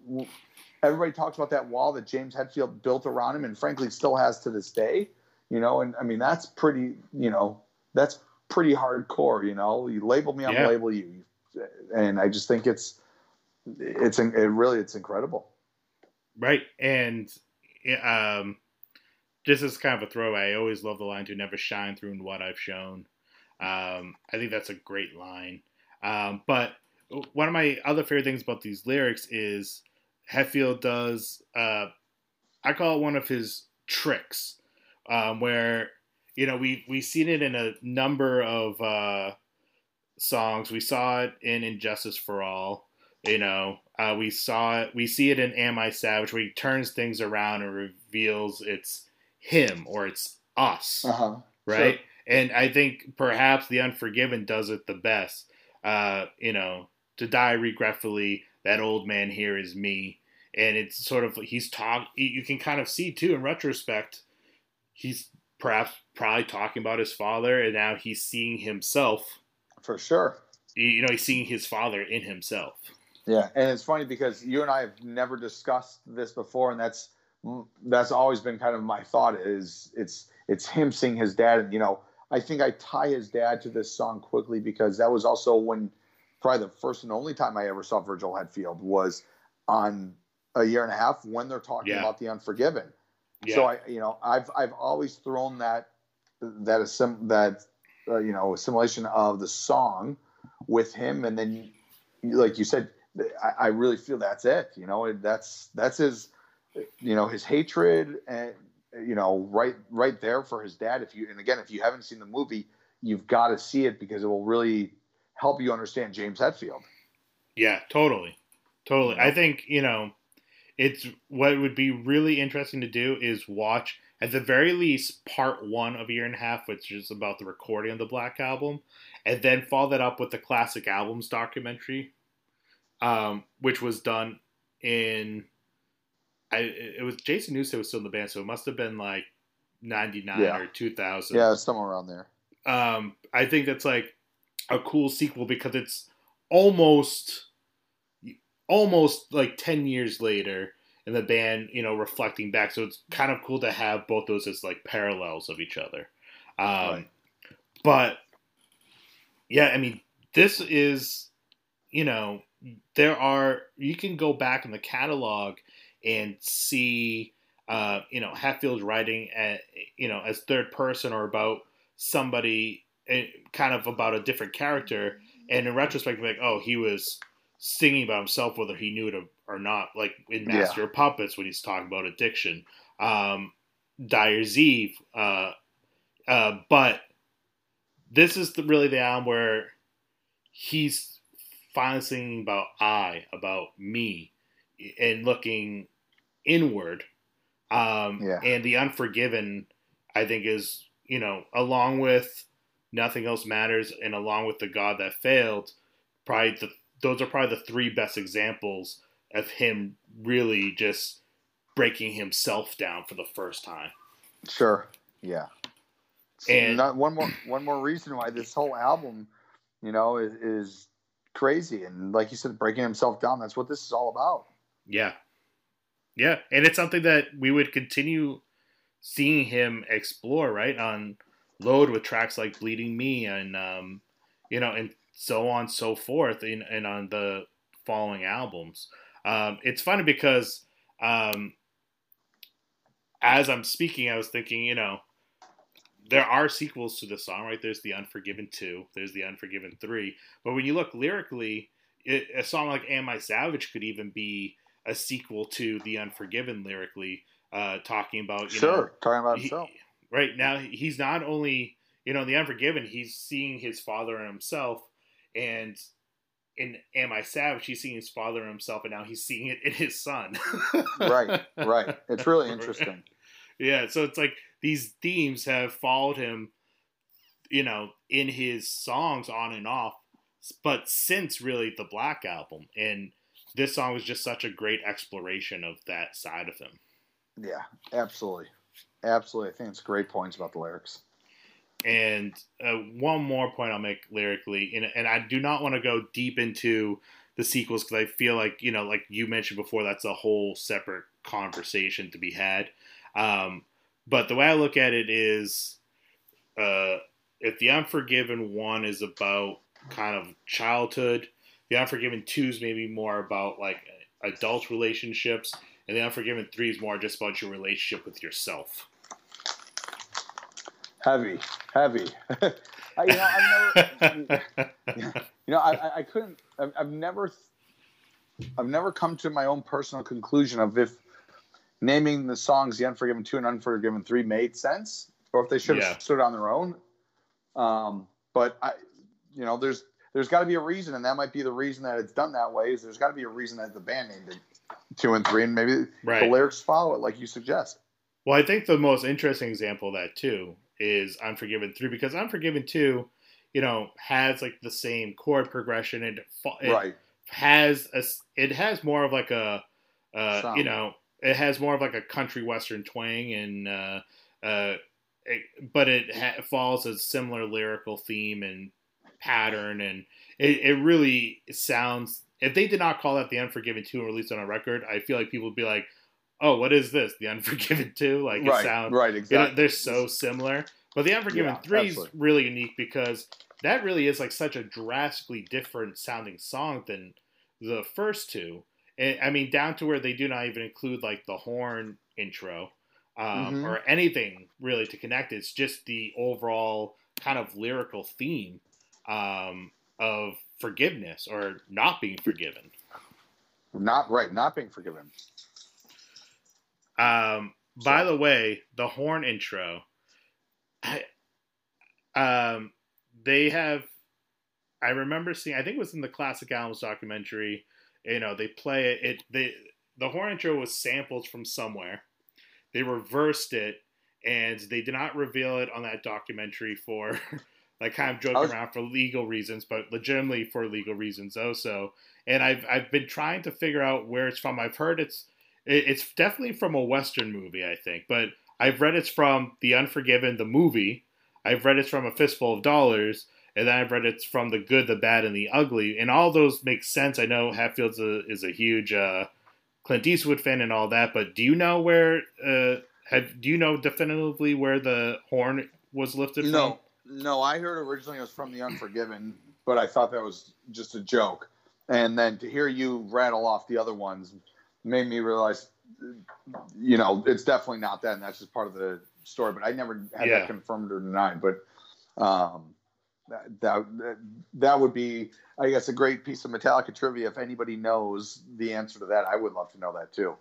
Everybody talks about that wall that James Hetfield built around him, and frankly still has to this day. You know, and I mean that's pretty. You know, that's pretty hardcore. You know, you label me, I'm yeah. label you, and I just think it's it's it really it's incredible. Right, and um, just as kind of a throwaway, I always love the line to never shine through in what I've shown. Um, I think that's a great line. Um, but one of my other favorite things about these lyrics is Hetfield does, uh, I call it one of his tricks, um, where you know, we we've seen it in a number of uh, songs. We saw it in And Justice for All. You know, uh, we saw it. We see it in Am I Savage, where he turns things around and reveals it's him or it's us, uh-huh. right? Sure. And I think perhaps The Unforgiven does it the best. Uh, you know, to die regretfully, that old man here is me. And it's sort of he's talk. You can kind of see too in retrospect. He's perhaps probably talking about his father, and now he's seeing himself. For sure. You know, he's seeing his father in himself. Yeah, and it's funny because you and I have never discussed this before, and that's that's always been kind of my thought is it's it's him seeing his dad, and you know, I think I tie his dad to this song quickly because that was also when probably the first and only time I ever saw Virgil Hetfield was on a year and a half when they're talking yeah. about the Unforgiven. Yeah. So I, you know, I've I've always thrown that that assim- that uh, you know assimilation of the song with him, and then like you said, I, I really feel that's it. You know, that's that's his, you know, his hatred and you know right right there for his dad. If you and again, if you haven't seen the movie, you've got to see it because it will really help you understand James Hetfield. Yeah, totally, totally. I think you know it's what would be really interesting to do is watch at the very least part one of a year and a half, which is about the recording of the Black Album, and then follow that up with the classic albums documentary, um, which was done in. I it was Jason Newsted was still in the band, so it must have been like ninety nine Yeah. or two thousand. Yeah, somewhere around there. Um, I think that's like a cool sequel because it's almost almost like 10 years later and the band you know reflecting back so it's kind of cool to have both those as like parallels of each other um Right. but yeah i mean this is you know there are you can go back in the catalog and see uh you know Hetfield writing at, you know as third person or about somebody eh, kind of about a different character and in retrospect like oh he was singing about himself whether he knew it or not like in Yeah. master of puppets when he's talking about addiction um dyer's eve uh uh but this is the, really the album where he's finally singing about i about me and looking inward um Yeah. and the unforgiven i think is you know along with nothing else matters and along with the god that failed probably the, those are probably the three best examples of him really just breaking himself down for the first time Sure. Yeah. And- not one more one more reason why this whole album, you know, is, is crazy and like you said, breaking himself down. That's what this is all about. Yeah. Yeah. And it's something that we would continue seeing him explore, right? On load with tracks like Bleeding Me and um, you know, and so on so forth and, and on the following albums. Um, it's funny because um as I'm speaking, I was thinking, you know, there are sequels to the song, right? There's the Unforgiven 2, there's the Unforgiven 3. But when you look lyrically, it, a song like Am I Savage could even be a sequel to The Unforgiven lyrically, uh, talking about, you sure. know, Talking about he- himself. right now he's not only you know in the unforgiven he's seeing his father and himself and in am i savage he's seeing his father and himself and now he's seeing it in his son right. Right. It's really interesting. yeah so it's like these themes have followed him you know in his songs on and off but since really the black album and this song was just such a great exploration of that side of him Yeah. Absolutely. Absolutely. I think it's great points about the lyrics. And uh, one more point I'll make lyrically, and, and I do not want to go deep into the sequels because I feel like you know, like you mentioned before, that's a whole separate conversation to be had. Um, but the way I look at it is, uh, if the Unforgiven one is about kind of childhood, the Unforgiven two is maybe more about like adult relationships, and the Unforgiven three is more just about your relationship with yourself. Heavy. Heavy. I, you know, I've never. you know, I, I- couldn't. I've, I've never, I've never come to my own personal conclusion of if naming the songs "The Unforgiven Two" and "Unforgiven Three" made sense, or if they should have Yeah. stood on their own. Um, but I, you know, there's there's got to be a reason, and that might be the reason that it's done that way. Is there's got to be a reason that the band named it two and three, and maybe the lyrics follow it, like you suggest. Well, I think the most interesting example of that too is Unforgiven 3 because Unforgiven 2, you know, has like the same chord progression and it, it right. has a it has more of like a uh, you know, it has more of like a country western twang and uh uh it, but it ha- follows a similar lyrical theme and pattern and it, it really sounds if they did not call that the Unforgiven 2 and released on a record, I feel like people would be like, "Oh, what is this? The Unforgiven 2?" Like it right. sounds right. Exactly. they're so similar. But the Unforgiven Yeah, 3 is really unique because that really is like such a drastically different sounding song than the first two. And, I mean, down to where they do not even include like the horn intro um, Mhm. or anything really to connect. It's just the overall kind of lyrical theme um, of forgiveness or not being forgiven. Not right. Not being forgiven. Um, by the way, the horn intro, I, um, they have. I remember seeing. I think it was in the classic albums documentary. You know, they play it. It they the horn intro was sampled from somewhere. They reversed it, and they did not reveal it on that documentary for like kind of joking was- around for legal reasons, but legitimately for legal reasons also. And I've I've been trying to figure out where it's from. I've heard it's it- it's definitely from a western movie, I think, but I've read it's from The Unforgiven, the movie. I've read it's from A Fistful of Dollars, and then I've read it's from The Good, the Bad, and the Ugly. And all those make sense. I know Hetfield's a, is a huge uh, Clint Eastwood fan and all that, but do you know where? Uh, have do you know definitively where the horn was lifted from? No, no, I heard originally it was from The Unforgiven, but I thought that was just a joke. And then to hear you rattle off the other ones made me realize, you know, it's definitely not that, and that's just part of the story. But I never had Yeah. that confirmed or denied. But um, that, that that would be, I guess, a great piece of Metallica trivia. If anybody knows the answer to that, I would love to know that too.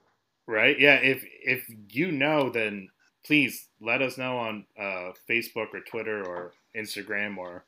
Right? Yeah. If if you know, then please let us know on uh, Facebook or Twitter or Instagram or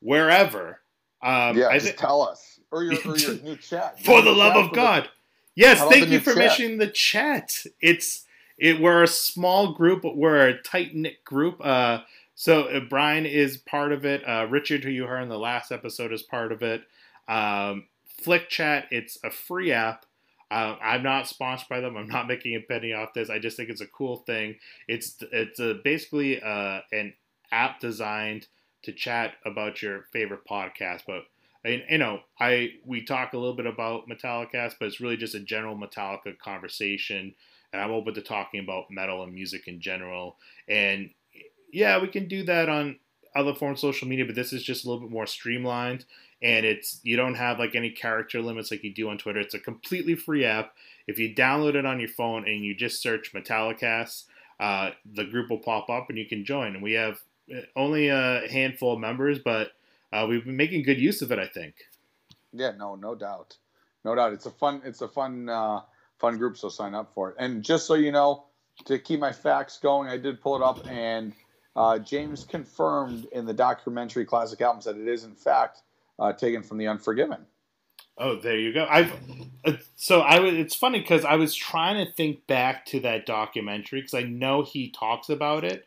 wherever. Um, yeah, I just tell us or your or your new chat. for the love chat of for the- God. Yes, thank you for chat? mentioning the chat. It's it. We're a small group. but We're a tight knit group. Uh, so uh, Brian is part of it. Uh, Richard, who you heard in the last episode, is part of it. Um, Flick Chat. It's a free app. Uh, I'm not sponsored by them. I'm not making a penny off this. I just think it's a cool thing. It's it's a, basically uh, an app designed to chat about your favorite podcast, but and you know, I we talk a little bit about Metallicast, but it's really just a general Metallica conversation, and I'm open to talking about metal and music in general. And yeah, we can do that on other forms of social media, but this is just a little bit more streamlined, and it's you don't have like any character limits like you do on Twitter. It's a completely free app. If you download it on your phone and you just search Metallicast, uh, the group will pop up and you can join. And we have uh, only a handful of members, but uh, we've been making good use of it. I think. Yeah, no, no doubt, no doubt. It's a fun, it's a fun, uh, fun group. So sign up for it. And just so you know, to keep my facts going, I did pull it up, and uh, James confirmed in the documentary Classic Albums that it is in fact uh, taken from The Unforgiven. Oh, there you go. I've uh, so I was. It's funny because I was trying to think back to that documentary because I know he talks about it,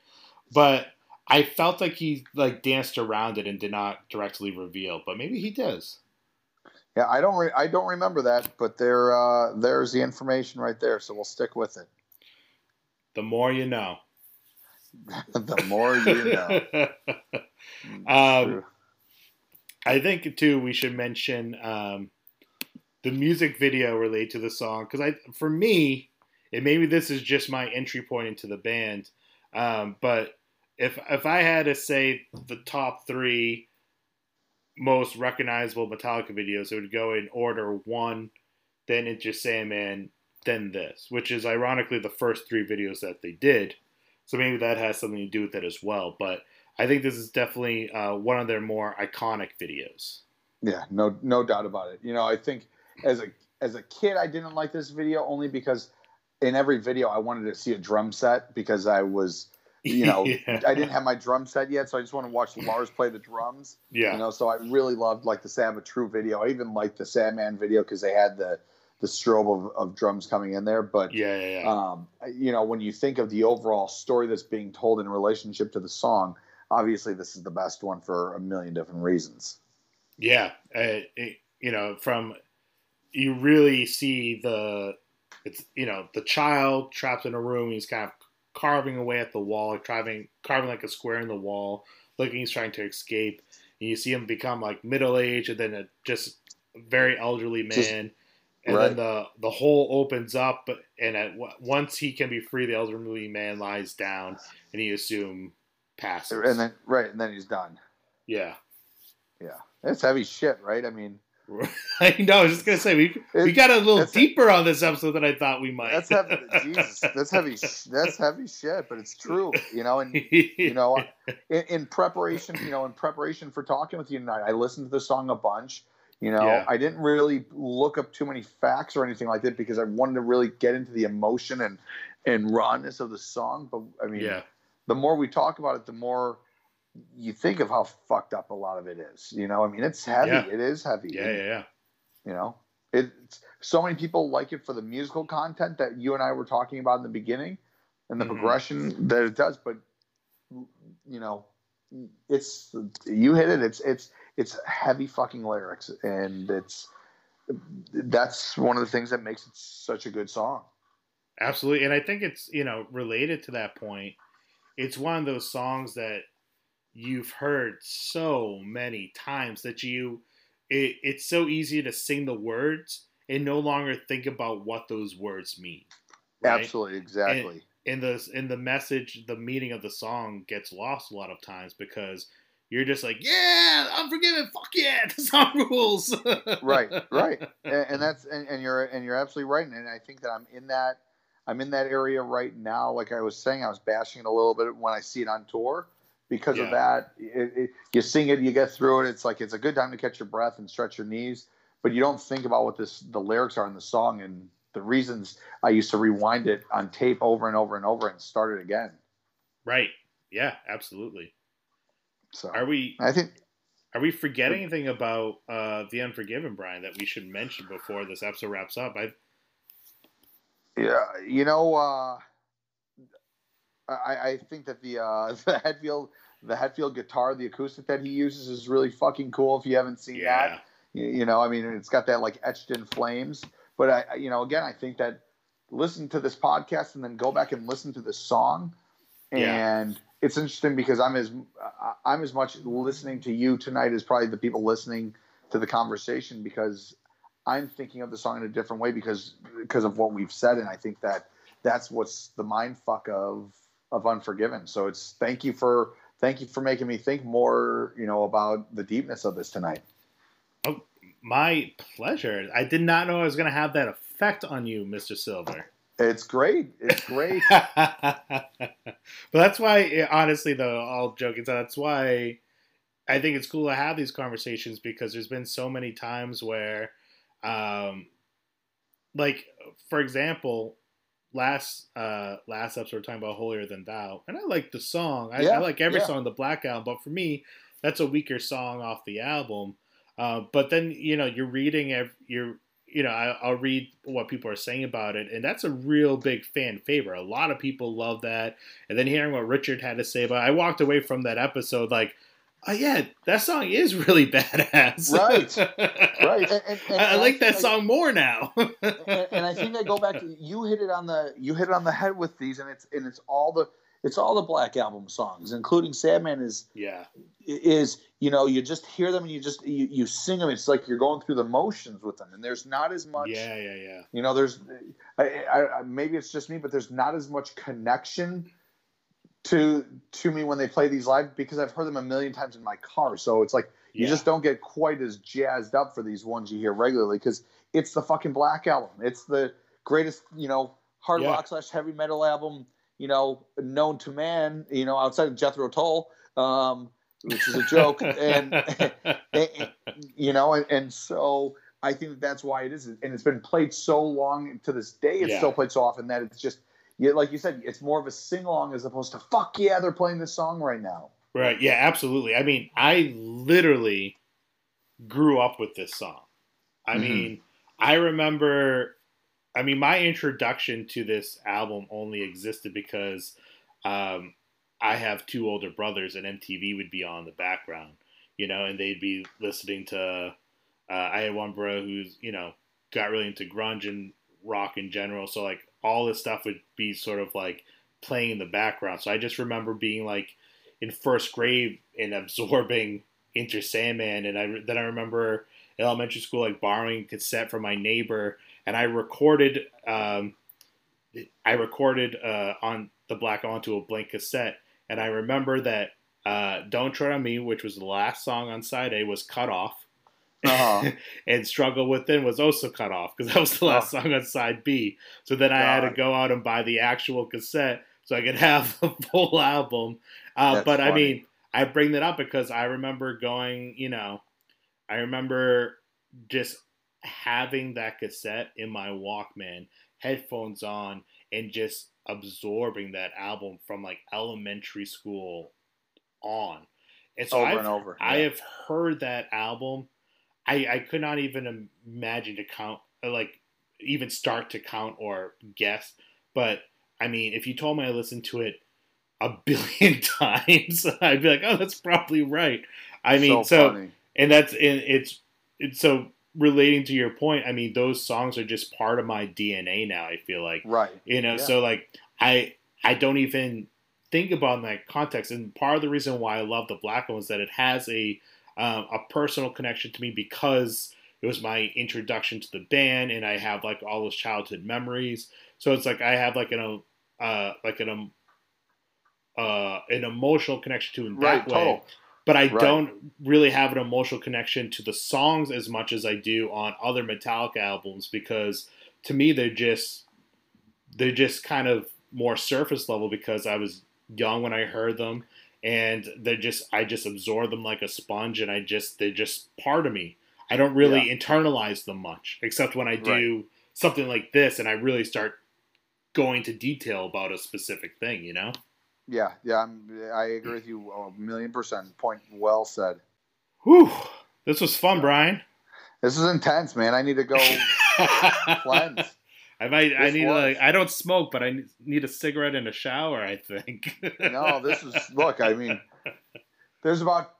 but I felt like he like danced around it and did not directly reveal. But maybe he does. Yeah, I don't, re- I don't remember that, but there, uh, there's the information right there. So we'll stick with it. The more you know. the more you know. Um, I think too we should mention um, the music video related to the song because I, for me, and maybe this is just my entry point into the band, um, but if if I had to say the top three most recognizable Metallica videos, it would go in order one, then Enter Sandman, then this, which is ironically the first three videos that they did. So maybe that has something to do with it as well. But I think this is definitely uh, one of their more iconic videos. Yeah, no, no doubt about it. You know, I think as a as a kid, I didn't like this video only because in every video I wanted to see a drum set because I was, you know, yeah. I didn't have my drum set yet, so I just want to watch Lars play the drums. yeah. You know, so I really loved like the Sad But True video. I even liked the Sandman video because they had the the strobe of, of drums coming in there. But yeah, yeah, yeah. um, you know, when you think of the overall story that's being told in relationship to the song, obviously this is the best one for a million different reasons. Yeah, uh, it, you know, from you really see the it's you know the child trapped in a room. He's kind of carving away at the wall, carving carving like a square in the wall, looking he's trying to escape. And you see him become like middle aged, and then a just very elderly man. Just- and right. then the the hole opens up, and at once he can be free, the elderly man lies down, and he assume passes. And then right, and then he's done. yeah. Yeah, it's heavy shit, right? I mean, I know. I was just gonna say we we got a little deeper on this episode than I thought we might. that's heavy. Jesus, that's heavy. That's heavy shit, but it's true, you know. And you know, in, in preparation, you know, in preparation for talking with you tonight, I listened to the song a bunch. You know, Yeah. I didn't really look up too many facts or anything like that because I wanted to really get into the emotion and and rawness of the song. But I mean, yeah, the more we talk about it, the more you think of how fucked up a lot of it is. You know, I mean, it's heavy. Yeah. It is heavy. yeah, yeah, yeah. You know, it's so many people like it for the musical content that you and I were talking about in the beginning, and the Mhm. progression that it does. But you know, it's you hit it. It's it's it's heavy fucking lyrics, and it's that's one of the things that makes it such a good song. Absolutely. And I think it's, you know, related to that point. It's one of those songs that you've heard so many times that you it, it's so easy to sing the words and no longer think about what those words mean. right? Absolutely, exactly. in the in the message, the meaning of the song gets lost a lot of times because you're just like, yeah, I'm forgiven. Fuck yeah, the song rules. right, right, and, and that's and, and you're and you're absolutely right, and I think that I'm in that I'm in that area right now. Like I was saying, I was bashing it a little bit when I see it on tour because Yeah. of that. It, it, you sing it, you get through it. It's like it's a good time to catch your breath and stretch your knees, but you don't think about what this the lyrics are in the song and the reasons. I used to rewind it on tape over and over and over and start it again. right. Yeah, absolutely. So Are we I think Are we forgetting anything about uh, the Unforgiven, Brian, that we should mention before this episode wraps up? I Yeah, you know, uh, I, I think that the uh, the Hetfield the Hetfield guitar, the acoustic that he uses, is really fucking cool. If you haven't seen yeah, that, you, you know, I mean, it's got that like etched in flames. But I, you know, again, I think that listen to this podcast and then go back and listen to this song, Yeah. It's interesting because I'm as I'm as much listening to you tonight as probably the people listening to the conversation because I'm thinking of the song in a different way because because of what we've said, and I think that that's what's the mind fuck of of Unforgiven. So it's thank you for thank you for making me think more, you know, about the deepness of this tonight. Oh, my pleasure. I did not know I was going to have that effect on you, Mister Silver. It's great. It's great. but that's why, honestly, though, all joking aside, that's why I think it's cool to have these conversations because there's been so many times where, um, like for example, last uh last episode we are talking about holier than thou and i like the song i, Yeah, I like every yeah. song on the black album but for me that's a weaker song off the album uh, but then you know you're reading ev- you're you know I, i'll read what people are saying about it and that's a real big fan favorite a lot of people love that and then hearing what richard had to say about it, i walked away from that episode like oh yeah that song is really badass Right. right. And, and- and I, I I like that think- song more now and, and I think I go back to you hit it on the you hit it on the head with these, and it's and it's all the it's all the Black Album songs, including Sandman is yeah is you know you just hear them and you just you, you sing them. It's like you're going through the motions with them, and there's not as much. yeah yeah yeah You know, there's I, I, I, maybe it's just me, but there's not as much connection to to me when they play these live because I've heard them a million times in my car. So it's like you Yeah. just don't get quite as jazzed up for these ones you hear regularly because it's the fucking Black album. It's the greatest, you know, hard Yeah. rock slash heavy metal album, you know, known to man. You know, outside of Jethro Tull, um, which is a joke, and and- you know, and, and so I think that that's why it is, and it's been played so long to this day. It's Yeah. still played so often that it's just, yeah, like you said, it's more of a sing along as opposed to fuck yeah, they're playing this song right now. Right. Yeah, absolutely. I mean, I literally grew up with this song. I Mhm. mean, I remember I mean, my introduction to this album only existed because um, I have two older brothers and MTV would be on the background, you know, and they'd be listening to uh, I had one brother who's, you know, got really into grunge and rock in general, so like all this stuff would be sort of like playing in the background. So I just remember being like in first grade and absorbing Enter Sandman, and I then I remember elementary school like borrowing cassette from my neighbor, and I recorded um, I recorded uh, on the black onto a blank cassette, and I remember that uh, "Don't Tread on Me," which was the last song on side A, was cut off. Uh-huh. and Struggle Within was also cut off because that was the last song on side B. So then I had to go out and buy the actual cassette so I could have the full album. Uh, but I mean, I bring that up because I remember going, you know, I remember just having that cassette in my Walkman, headphones on, and just absorbing that album from like elementary school on. And so over I've, and over. I have heard that album. I, I could not even imagine to count, like even start to count or guess, but I mean, if you told me I listened to it a billion times, I'd be like, oh, that's probably right. I mean, so, funny. and that's and it's it's so relating to your point. I mean, those songs are just part of my DNA now. I feel like right. you know, Yeah. so like I I don't even think about it in that context. And part of the reason why I love the Black one is that it has a um, a personal connection to me because it was my introduction to the band, and I have like all those childhood memories. So it's like I have like an uh like an um, uh an emotional connection to it in that Right. way Total. But I Right. don't really have an emotional connection to the songs as much as I do on other Metallica albums because to me they're just they're just kind of more surface level because I was young when I heard them and they're just I just absorb them like a sponge and I just they're just part of me. I don't really internalize them much except when I do something like this and I really start going to detail about a specific thing, you know? Yeah. Yeah. I'm, I agree with you a million percent. Point well said. Whew. This was fun, Brian. This is intense, man. I need to go cleanse. I might. I need was. like. I don't smoke, but I need a cigarette and a shower. I think. No, this is look. I mean, there's about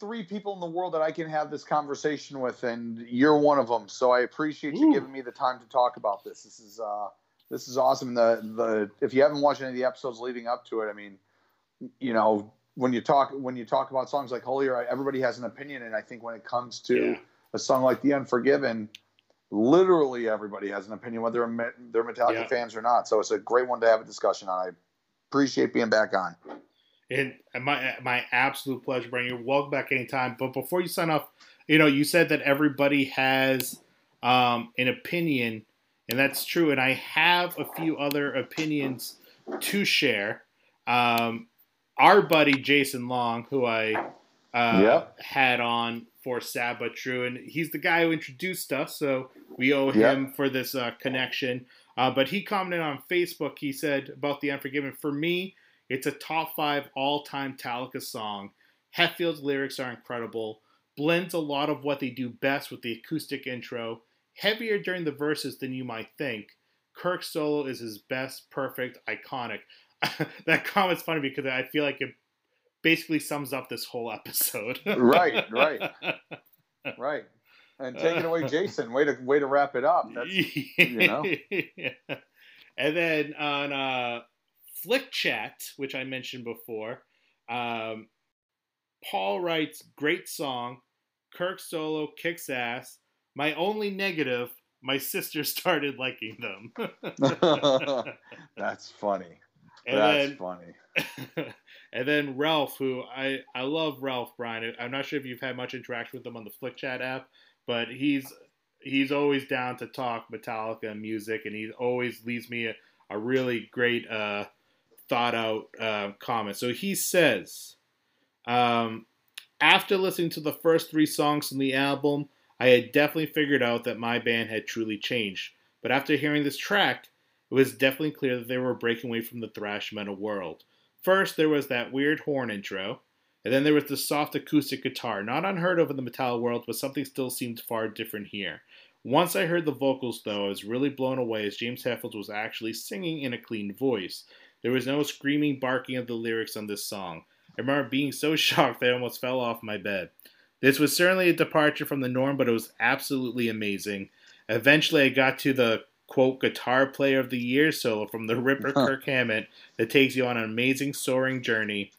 three people in the world that I can have this conversation with, and you're one of them. So I appreciate you giving me the time to talk about this. This is uh, this is awesome. The the if you haven't watched any of the episodes leading up to it, I mean, you know, when you talk when you talk about songs like Holier, everybody has an opinion, and I think when it comes to Yeah. a song like The Unforgiven. Literally everybody has an opinion, whether they're Metallica Yeah. fans or not. So it's a great one to have a discussion on. I appreciate being back on. And my my absolute pleasure, Brian. You're welcome back anytime. But before you sign off, you know, you said that everybody has um, an opinion, and that's true. And I have a few other opinions to share. Um, our buddy Jason Long, who I uh, Yep. had on for Sad But True, and he's the guy who introduced us, so we owe Yep. him for this uh, connection. Uh, but he commented on Facebook. He said about the Unforgiven. For me, it's a top five all-time Metallica song. Hetfield's lyrics are incredible. Blends a lot of what they do best with the acoustic intro. Heavier during the verses than you might think. Kirk's solo is his best, perfect, iconic. that comment's funny because I feel like it basically sums up this whole episode. Right, right. Right. And taking away Jason, way to way to wrap it up. That's you know. And then on uh, Flick Chat, which I mentioned before, um, Paul writes, "Great song. Kirk solo kicks ass. My only negative, my sister started liking them." that's funny. and that's then funny. and then Ralph, who I I love Ralph Brian. I'm not sure if you've had much interaction with him on the Flick Chat app, but he's he's always down to talk Metallica and music, and he always leaves me a, a really great uh, thought out uh, comment. So he says, um, after listening to the first three songs from the album, I had definitely figured out that my band had truly changed. But after hearing this track, it was definitely clear that they were breaking away from the thrash metal world. First, there was that weird horn intro, and then there was the soft acoustic guitar, not unheard of in the metal world, but something still seemed far different here. Once I heard the vocals, though, I was really blown away as James Hetfield was actually singing in a clean voice. There was no screaming, barking of the lyrics on this song. I remember being so shocked that I almost fell off my bed. This was certainly a departure from the norm, but it was absolutely amazing. Eventually, I got to the quote guitar player of the year solo from the Ripper Kirk Hammett that takes you on an amazing soaring journey.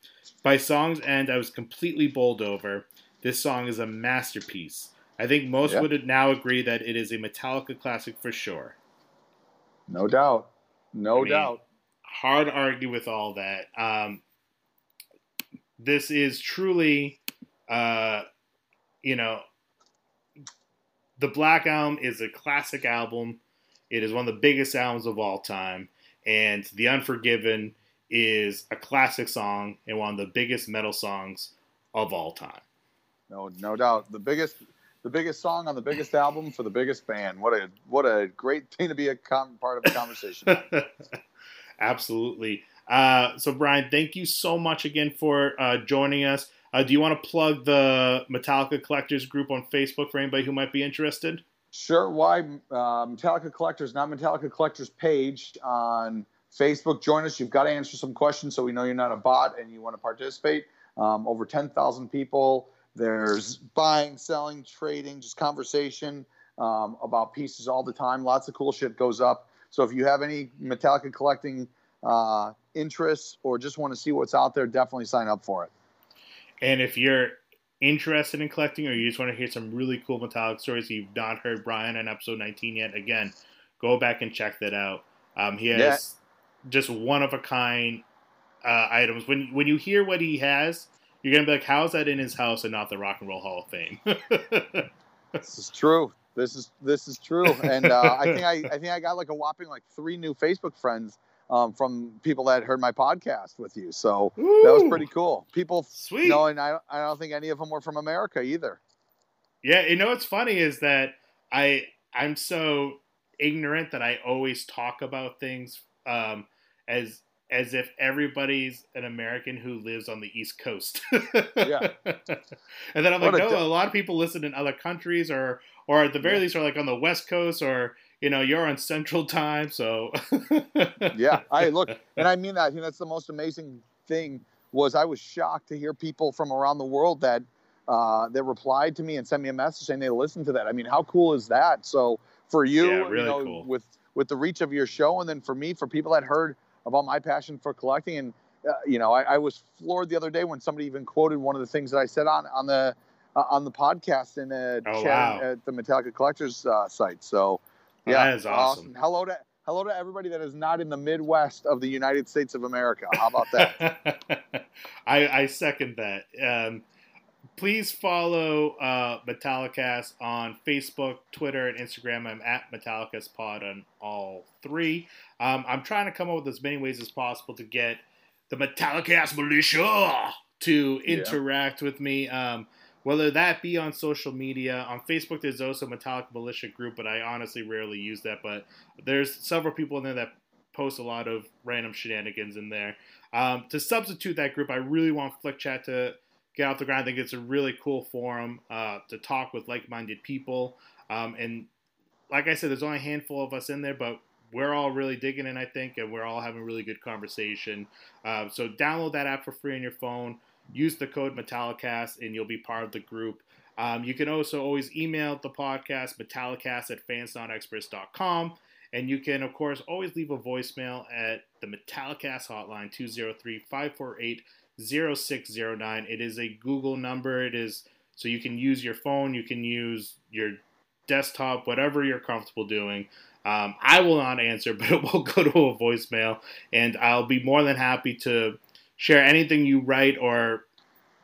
By song's end, I was completely bowled over. This song is a masterpiece. I think most Yeah. would now agree that it is a Metallica classic for sure. No doubt. No I mean, doubt. Hard to argue with all that. Um, this is truly, uh, you know, the Black Album is a classic album. It is one of the biggest albums of all time, and The Unforgiven is a classic song and one of the biggest metal songs of all time. No, no doubt. The biggest, the biggest song on the biggest album for the biggest band. What a what a great thing to be a com- part of a conversation. Absolutely. Uh, so, Brian, thank you so much again for uh, joining us. Uh, do you want to plug the Metallica Collectors group on Facebook for anybody who might be interested? Sure. Why uh, Metallica Collectors, not Metallica Collectors page on Facebook, join us. You've got to answer some questions so we know you're not a bot and you want to participate. Um, over 10,000 people. There's buying, selling, trading, just conversation um, about pieces all the time. Lots of cool shit goes up. So if you have any Metallica collecting uh, interests or just want to see what's out there, definitely sign up for it. And if you're interested in collecting or you just want to hear some really cool Metallica stories you've not heard Brian in episode 19 yet, again, go back and check that out. Um, he has yeah. just one of a kind uh, items. When when you hear what he has, you're gonna be like, "How's that in his house and not the Rock and Roll Hall of Fame?" this is true. This is this is true, and uh, I think I, I think I got like a whopping like three new Facebook friends um, from people that heard my podcast with you. So Ooh, that was pretty cool. People, sweet. You know, and I I don't think any of them were from America either. Yeah, you know what's funny is that I I'm so ignorant that I always talk about things um, as as if everybody's an American who lives on the East Coast. yeah. And then I'm like, no, a, a lot of people listen in other countries or or at the very yeah. least are like on the West Coast or you know, you're on Central Time, so Yeah. I look and I mean that. I think that's the most amazing thing was I was shocked to hear people from around the world that uh, that replied to me and sent me a message saying they listened to that. I mean, how cool is that? So for you, yeah, really you know, cool. with with the reach of your show, and then for me, for people that heard about my passion for collecting. And uh, you know, I, I, was floored the other day when somebody even quoted one of the things that I said on on the uh, on the podcast in a oh, chat wow. at the Metallica Collectors uh, site. So, yeah, that is awesome. awesome. Hello to hello to everybody that is not in the Midwest of the United States of America. How about that? I, I, second that. Um, please follow uh, Metallicast on Facebook, Twitter, and Instagram. I'm at Metallicaspod on all three. Um, I'm trying to come up with as many ways as possible to get the Metallicast militia to interact yeah. with me. Um, whether that be on social media, on Facebook, there's also Metallica Militia group, but I honestly rarely use that. But there's several people in there that post a lot of random shenanigans in there. Um, to substitute that group, I really want Flick Chat to get off the ground. I think it's a really cool forum uh, to talk with like-minded people. Um, and like I said, there's only a handful of us in there, but we're all really digging in, I think, and we're all having really good conversation. Uh, so download that app for free on your phone. Use the code Metallicast, and you'll be part of the group. Um, you can also always email the podcast, metallicast at fansnotexperts.com. And you can, of course, always leave a voicemail at the Metallicast hotline, 203 548 0609. It is a Google number. It is so you can use your phone, you can use your desktop, whatever you're comfortable doing. Um, I will not answer, but it will go to a voicemail, and I'll be more than happy to share anything you write or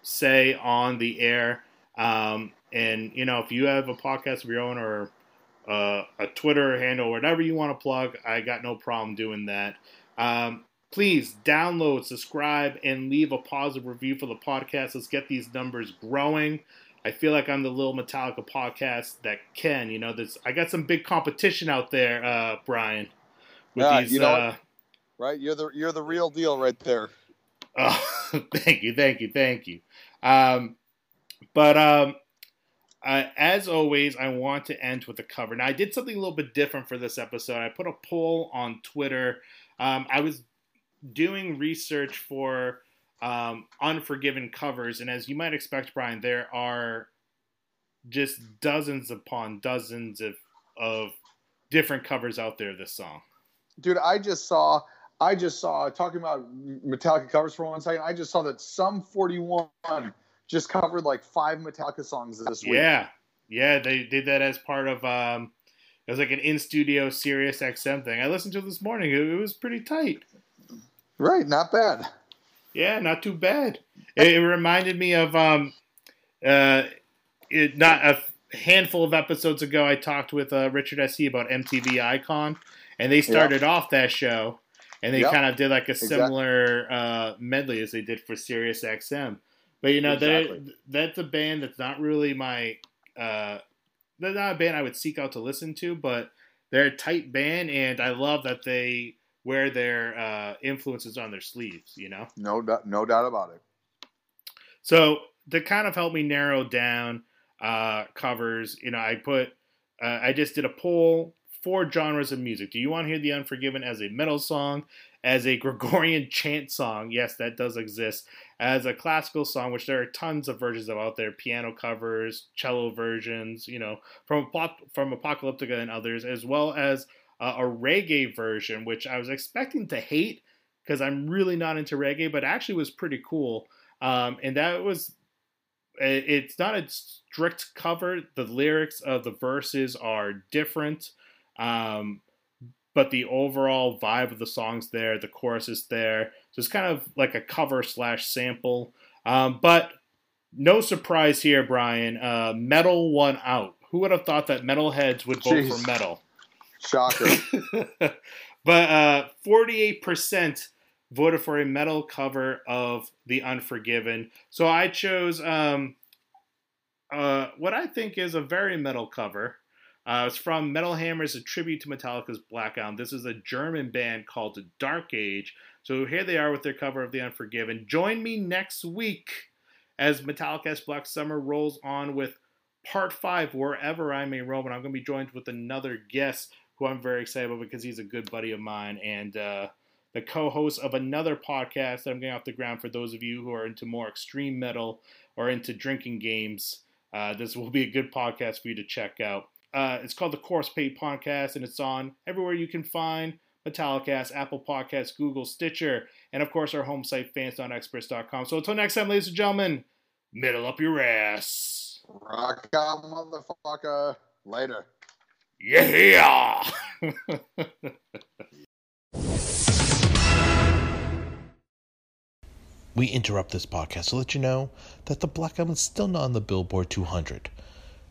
say on the air. Um, and you know, if you have a podcast of your own or uh, a Twitter handle, whatever you want to plug, I got no problem doing that. Um, please download, subscribe, and leave a positive review for the podcast. Let's get these numbers growing. I feel like I'm the little Metallica podcast that can. You know, there's I got some big competition out there, uh, Brian. With yeah, these, you know, uh, right? You're the you're the real deal right there. Oh, thank you, thank you, thank you. Um, but um, uh, as always, I want to end with a cover. Now, I did something a little bit different for this episode. I put a poll on Twitter. Um, I was doing research for um, Unforgiven covers, and as you might expect, Brian, there are just dozens upon dozens of of different covers out there of this song. Dude, I just saw I just saw talking about Metallica covers for one second. I just saw that Sum 41 just covered like five Metallica songs this week. Yeah, yeah, they did that as part of um, it was like an in studio Sirius XM thing. I listened to it this morning. It, it was pretty tight. Right, not bad. Yeah, not too bad. It, it reminded me of um, uh, it, not a handful of episodes ago. I talked with uh, Richard S. about MTV Icon, and they started yep. off that show, and they yep. kind of did like a similar exactly. uh, medley as they did for Sirius XM. But you know, exactly. that's a band that's not really my. Uh, they're not a band I would seek out to listen to, but they're a tight band, and I love that they wear their uh, influences on their sleeves. You know, no, no doubt about it. So to kind of help me narrow down uh, covers, you know, I put uh, I just did a poll four genres of music. Do you want to hear The Unforgiven as a metal song, as a Gregorian chant song. Yes, that does exist. As a classical song, which there are tons of versions of out there, piano covers, cello versions, you know, from from Apocalyptica and others, as well as uh, a reggae version, which I was expecting to hate because I'm really not into reggae, but actually was pretty cool. Um, and that was it's not a strict cover. The lyrics of the verses are different, um, but the overall vibe of the song's there. The chorus is there, so it's kind of like a cover slash sample. Um, but no surprise here, Brian. Uh, metal won out. Who would have thought that metalheads would vote Jeez. for metal? Shocker. but uh, 48% voted for a metal cover of The Unforgiven. So I chose um, uh, what I think is a very metal cover. Uh, it's from Metal Hammer's, a tribute to Metallica's Black Album. This is a German band called Dark Age. So here they are with their cover of The Unforgiven. Join me next week as Metallica's Black Summer rolls on with part five, Wherever I May Roam. And I'm going to be joined with another guest who I'm very excited about because he's a good buddy of mine and uh, the co host of another podcast that I'm getting off the ground for those of you who are into more extreme metal or into drinking games. Uh, this will be a good podcast for you to check out. Uh, it's called the Course Paid Podcast, and it's on everywhere you can find Metallicast, Apple Podcasts, Google, Stitcher, and of course our home site, fansnotexperts.com. So until next time, ladies and gentlemen, metal up your ass. Rock out, motherfucker. Later. Yeah. we interrupt this podcast to let you know that the Black Album is still not on the Billboard 200.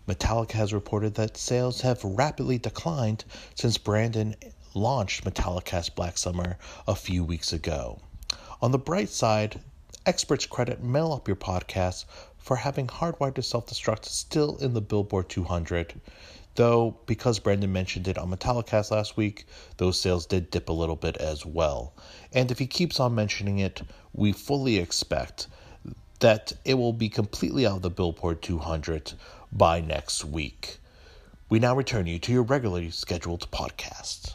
Metallica has reported that sales have rapidly declined since Brandon launched Metallica's Black Summer a few weeks ago. On the bright side, experts credit Mail Up Your Podcast for having Hardwired to Self Destruct still in the Billboard 200 Though, because Brandon mentioned it on Metallicast last week, those sales did dip a little bit as well. And if he keeps on mentioning it, we fully expect that it will be completely out of the Billboard 200 by next week. We now return you to your regularly scheduled podcast.